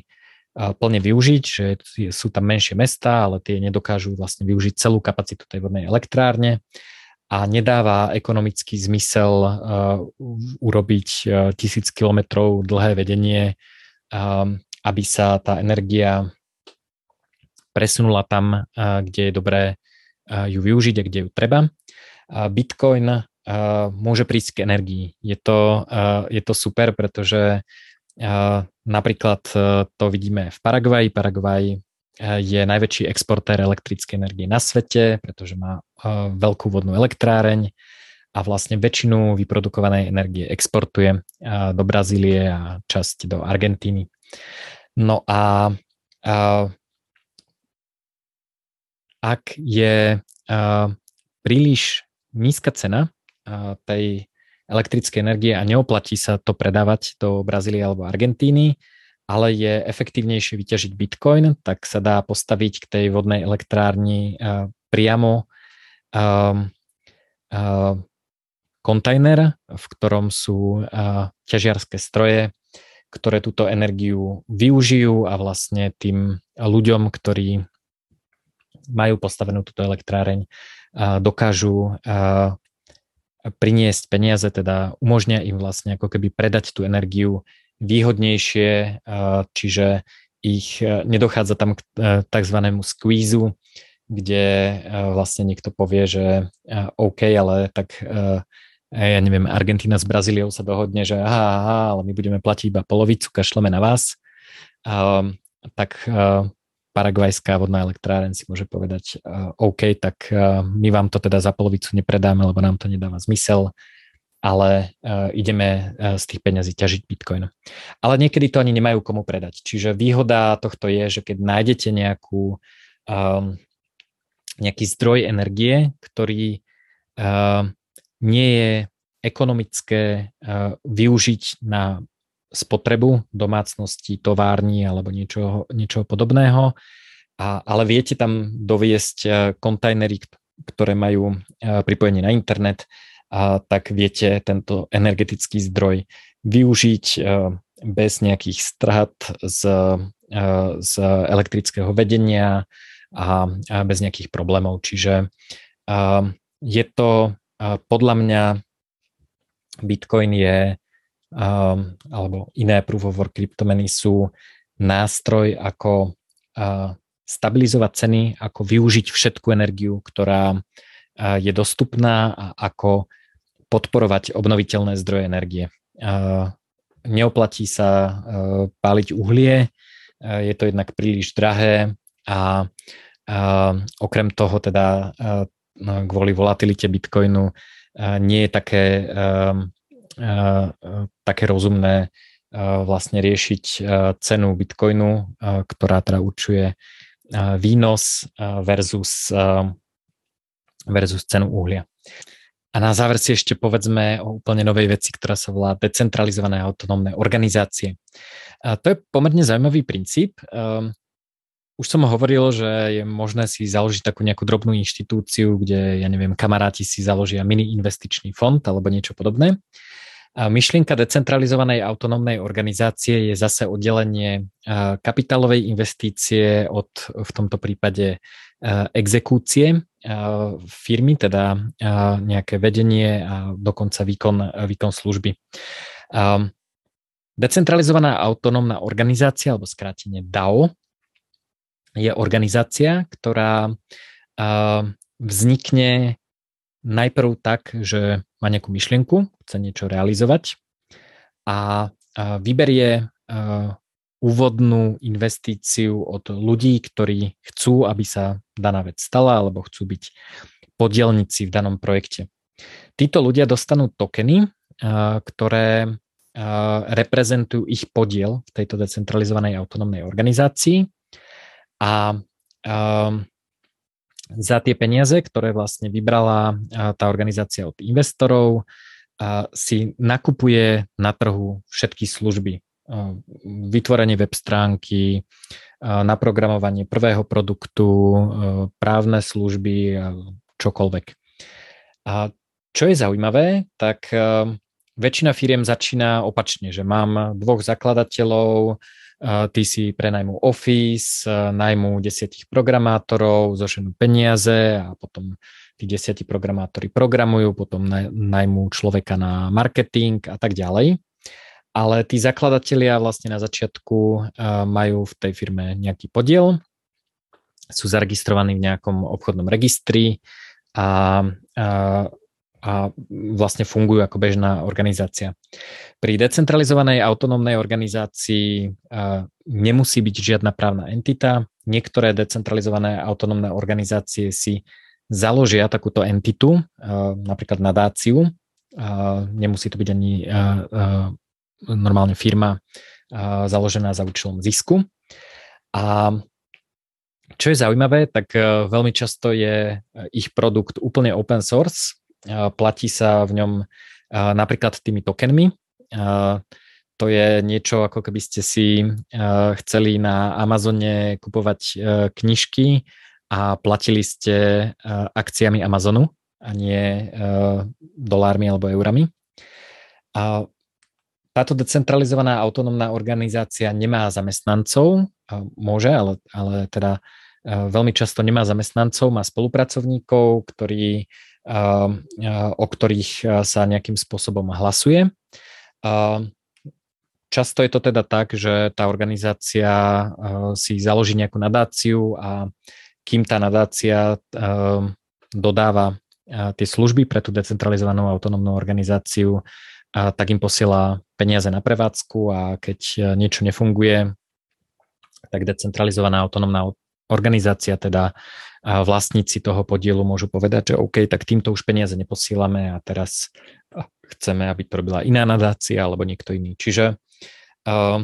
plne využiť, že sú tam menšie mesta, ale tie nedokážu vlastne využiť celú kapacitu tej vodnej elektrárne a nedáva ekonomický zmysel uh, urobiť uh, tisíc kilometrov dlhé vedenie, um, aby sa tá energia presunula tam, uh, kde je dobré ju využiť a kde ju treba. Bitcoin môže prísť k energii. Je to, je to super, pretože napríklad to vidíme v Paraguaji. Paraguaj je najväčší exportér elektrickej energie na svete, pretože má e, veľkú vodnú elektráreň a vlastne väčšinu vyprodukovanej energie exportuje e, do Brazílie a časť do Argentíny. No a, a ak je a, príliš nízka cena a, tej elektrické energie a neoplatí sa to predávať do Brazílie alebo Argentíny, ale je efektívnejšie vyťažiť bitcoin, tak sa dá postaviť k tej vodnej elektrárni uh, priamo um, uh, kontajner, v ktorom sú uh, ťažiarské stroje, ktoré túto energiu využijú a vlastne tým ľuďom, ktorí majú postavenú túto elektráreň, dokážu priniesť peniaze, teda umožňa im vlastne ako keby predať tú energiu výhodnejšie, čiže ich e, nedochádza tam k e, tzv. squeezu, kde vlastne niekto povie, že OK, ale tak ja neviem, Argentína s Brazíliou sa dohodne, že aha, aha, ale my budeme platiť iba polovicu, kašleme na vás, tak Paraguajská vodná elektráren si môže povedať OK, tak my vám to teda za polovicu nepredáme, lebo nám to nedáva zmysel, ale uh, ideme uh, z tých peňazí ťažiť Bitcoin. Ale niekedy to ani nemajú komu predať. Čiže výhoda tohto je, že keď nájdete nejakú, um, nejaký zdroj energie, ktorý uh, nie je ekonomické uh, využiť na spotrebu domácnosti, továrni alebo niečoho, niečoho podobného, a, ale viete tam doviesť kontajnery, ktoré majú pripojenie na internet, a tak viete tento energetický zdroj využiť e, bez nejakých strat z, e, z elektrického vedenia a, bez nejakých problémov. Čiže e, je to podľa mňa Bitcoin je alebo iné proof of work kryptomeny sú nástroj, ako stabilizovať ceny, ako využiť všetku energiu, ktorá je dostupná a ako podporovať obnoviteľné zdroje energie. Neoplatí sa e, páliť uhlie, e, je to jednak príliš drahé a okrem toho teda e, kvôli volatilite Bitcoinu nie je také, také rozumné vlastne riešiť cenu Bitcoinu, ktorá teda určuje výnos versus versus cenu uhlia. A na záver si ešte povedzme o úplne novej veci, ktorá sa volá decentralizované autonómne organizácie. A to je pomerne zaujímavý princíp. Um, už som hovoril, že je možné si založiť takú nejakú drobnú inštitúciu, kde, ja neviem, kamaráti si založia mini investičný fond alebo niečo podobné. A myšlienka decentralizovanej autonómnej organizácie je zase oddelenie kapitálovej investície od v tomto prípade exekúcie firmy, teda nejaké vedenie a dokonca výkon, výkon služby. Decentralizovaná autonómna organizácia, alebo skrátenie DAO, je organizácia, ktorá vznikne najprv tak, že má nejakú myšlienku, chce niečo realizovať a vyberie úvodnú investíciu od ľudí, ktorí chcú, aby sa daná vec stala alebo chcú byť podielnici v danom projekte. Títo ľudia dostanú tokeny, ktoré reprezentujú ich podiel v tejto decentralizovanej autonómnej organizácii a za tie peniaze, ktoré vlastne vybrala tá organizácia od investorov, si nakupuje na trhu všetky služby. Vytvorenie web stránky, naprogramovanie prvého produktu, právne služby čokoľvek. A čo je zaujímavé, tak väčšina firiem začína opačne, že mám dvoch zakladateľov, ty si prenajmú Office, najmú desiatich programátorov, zoženú peniaze a potom tí desiatí programátori programujú, potom najmú človeka na marketing a tak ďalej. Ale tí zakladatelia vlastne na začiatku majú v tej firme nejaký podiel, sú zaregistrovaní v nejakom obchodnom registri a, a a vlastne fungujú ako bežná organizácia. Pri decentralizovanej autonómnej organizácii nemusí byť žiadna právna entita. Niektoré decentralizované autonómne organizácie si založia takúto entitu, napríklad nadáciu. Nemusí to byť ani normálne firma založená za účelom zisku. A čo je zaujímavé, tak veľmi často je ich produkt úplne open source, platí sa v ňom napríklad tými tokenmi. To je niečo, ako keby ste si chceli na Amazone kupovať knižky a platili ste akciami Amazonu a nie dolármi alebo eurami. A táto decentralizovaná autonómna organizácia nemá zamestnancov, môže, ale, ale teda veľmi často nemá zamestnancov, má spolupracovníkov, ktorí, o ktorých sa nejakým spôsobom hlasuje. Často je to teda tak, že tá organizácia si založí nejakú nadáciu a kým tá nadácia dodáva tie služby pre tú decentralizovanú autonómnu organizáciu, a tak im posiela peniaze na prevádzku a keď e, niečo nefunguje, tak decentralizovaná autonómna organizácia, teda vlastníci toho podielu môžu povedať, že OK, tak týmto už peniaze neposielame a teraz chceme, aby to robila iná nadácia alebo niekto iný. Čiže uh,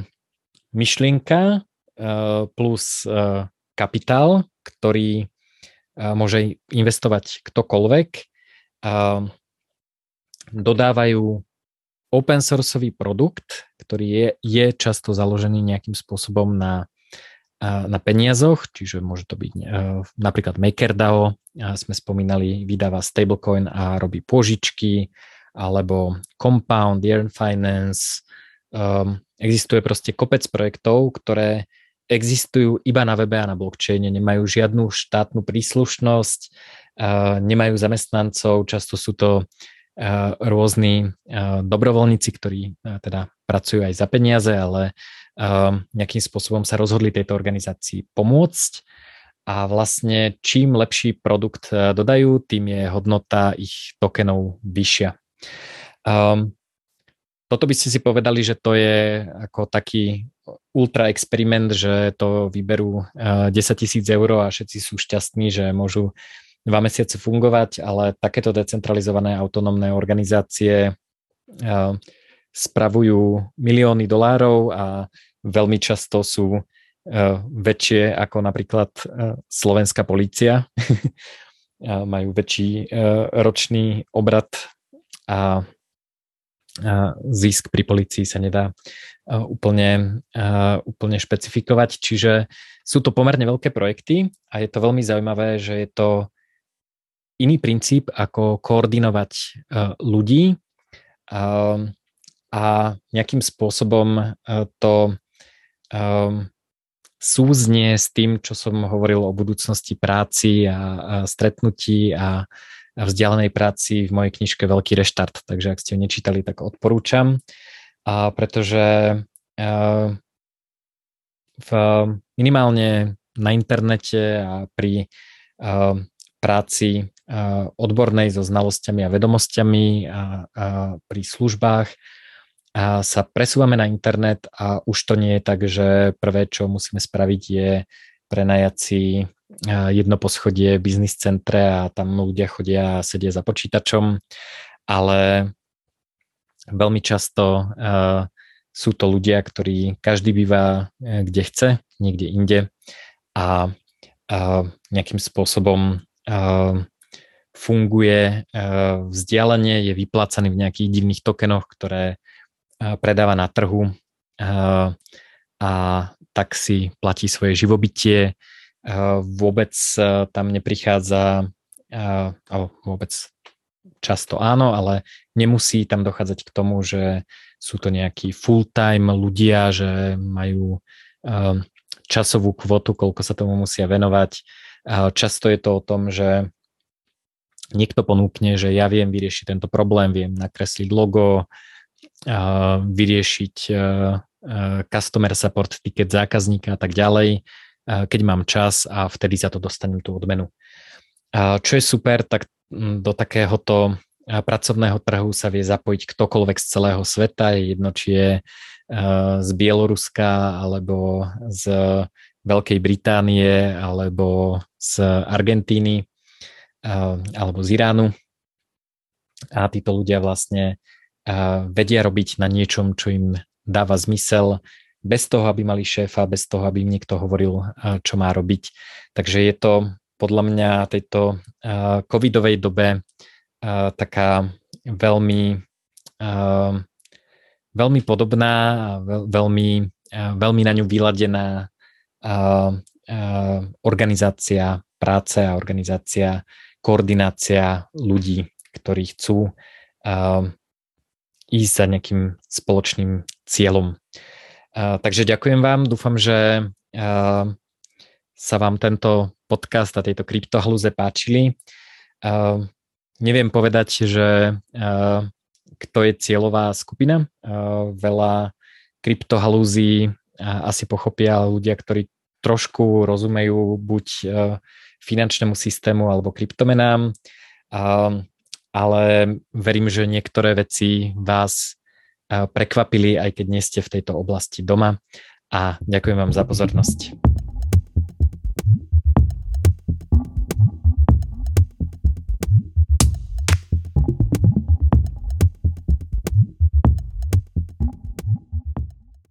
myšlienka uh, plus uh, kapitál, ktorý uh, môže investovať ktokoľvek, uh, dodávajú open sourceový produkt, ktorý je, je často založený nejakým spôsobom na, na peniazoch, čiže môže to byť napríklad MakerDAO, sme spomínali, vydáva stablecoin a robí pôžičky, alebo Compound, Yearn Finance. Um, existuje proste kopec projektov, ktoré existujú iba na webe a na blockchaine, nemajú žiadnu štátnu príslušnosť, uh, nemajú zamestnancov, často sú to rôzni dobrovoľníci, ktorí teda pracujú aj za peniaze, ale nejakým spôsobom sa rozhodli tejto organizácii pomôcť a vlastne čím lepší produkt dodajú, tým je hodnota ich tokenov vyššia. Um, toto by ste si povedali, že to je ako taký ultra experiment, že to vyberú 10 tisíc eur a všetci sú šťastní, že môžu dva mesiace fungovať, ale takéto decentralizované autonómne organizácie uh, spravujú milióny dolárov a veľmi často sú uh, väčšie ako napríklad uh, slovenská polícia. [laughs] majú väčší ročný obrad a zisk pri policii sa nedá úplne, úplne špecifikovať. Čiže sú to pomerne veľké projekty a je to veľmi zaujímavé, že je to iný princíp, ako koordinovať e, ľudí a nejakým spôsobom e, to súznie s tým, čo som hovoril o budúcnosti práci a, stretnutí a, vzdialenej práci v mojej knižke Veľký reštart. Takže ak ste ju nečítali, tak odporúčam. Pretože e, v, minimálne na internete a pri práci odbornej so znalosťami a vedomosťami a, a pri službách. A sa presúvame na internet a už to nie je tak, že prvé, čo musíme spraviť je prenajať si jedno poschodie v biznis centre a tam ľudia chodia a sedia za počítačom, ale veľmi často sú to ľudia, ktorí každý býva e, kde chce, niekde inde. A nejakým spôsobom funguje eh, vzdialenie, je vyplácaný v nejakých divných tokenoch, ktoré eh, predáva na trhu eh, a tak si platí svoje živobytie. Vôbec tam neprichádza, vôbec často áno, ale nemusí tam dochádzať k tomu, že sú to nejakí full-time ľudia, že majú časovú kvotu, koľko sa tomu musia venovať. Často je to o tom, že niekto ponúkne, že ja viem vyriešiť tento problém, viem nakresliť logo, vyriešiť customer support ticket zákazníka a tak ďalej, keď mám čas a vtedy za to dostanem tú odmenu. Čo je super, tak do takéhoto pracovného trhu sa vie zapojiť ktokoľvek z celého sveta, je jedno, či je z Bieloruska alebo z Veľkej Británie alebo z Argentíny alebo z Iránu. A títo ľudia vlastne vedia robiť na niečom, čo im dáva zmysel, bez toho, aby mali šéfa, bez toho, aby im niekto hovoril, čo má robiť. Takže je to podľa mňa tejto covidovej dobe taká veľmi veľmi podobná veľmi, veľmi na ňu vyladená organizácia práce a organizácia, koordinácia ľudí, ktorí chcú ísť za nejakým spoločným cieľom. Takže ďakujem vám, dúfam, že sa vám tento podcast a tejto kryptohalúze páčili. Neviem povedať, že kto je cieľová skupina. Veľa kryptohalúzí asi pochopia ľudia, ktorí trošku rozumejú buď finančnému systému alebo kryptomenám, ale verím, že niektoré veci vás prekvapili, aj keď nie ste v tejto oblasti doma. A ďakujem vám za pozornosť.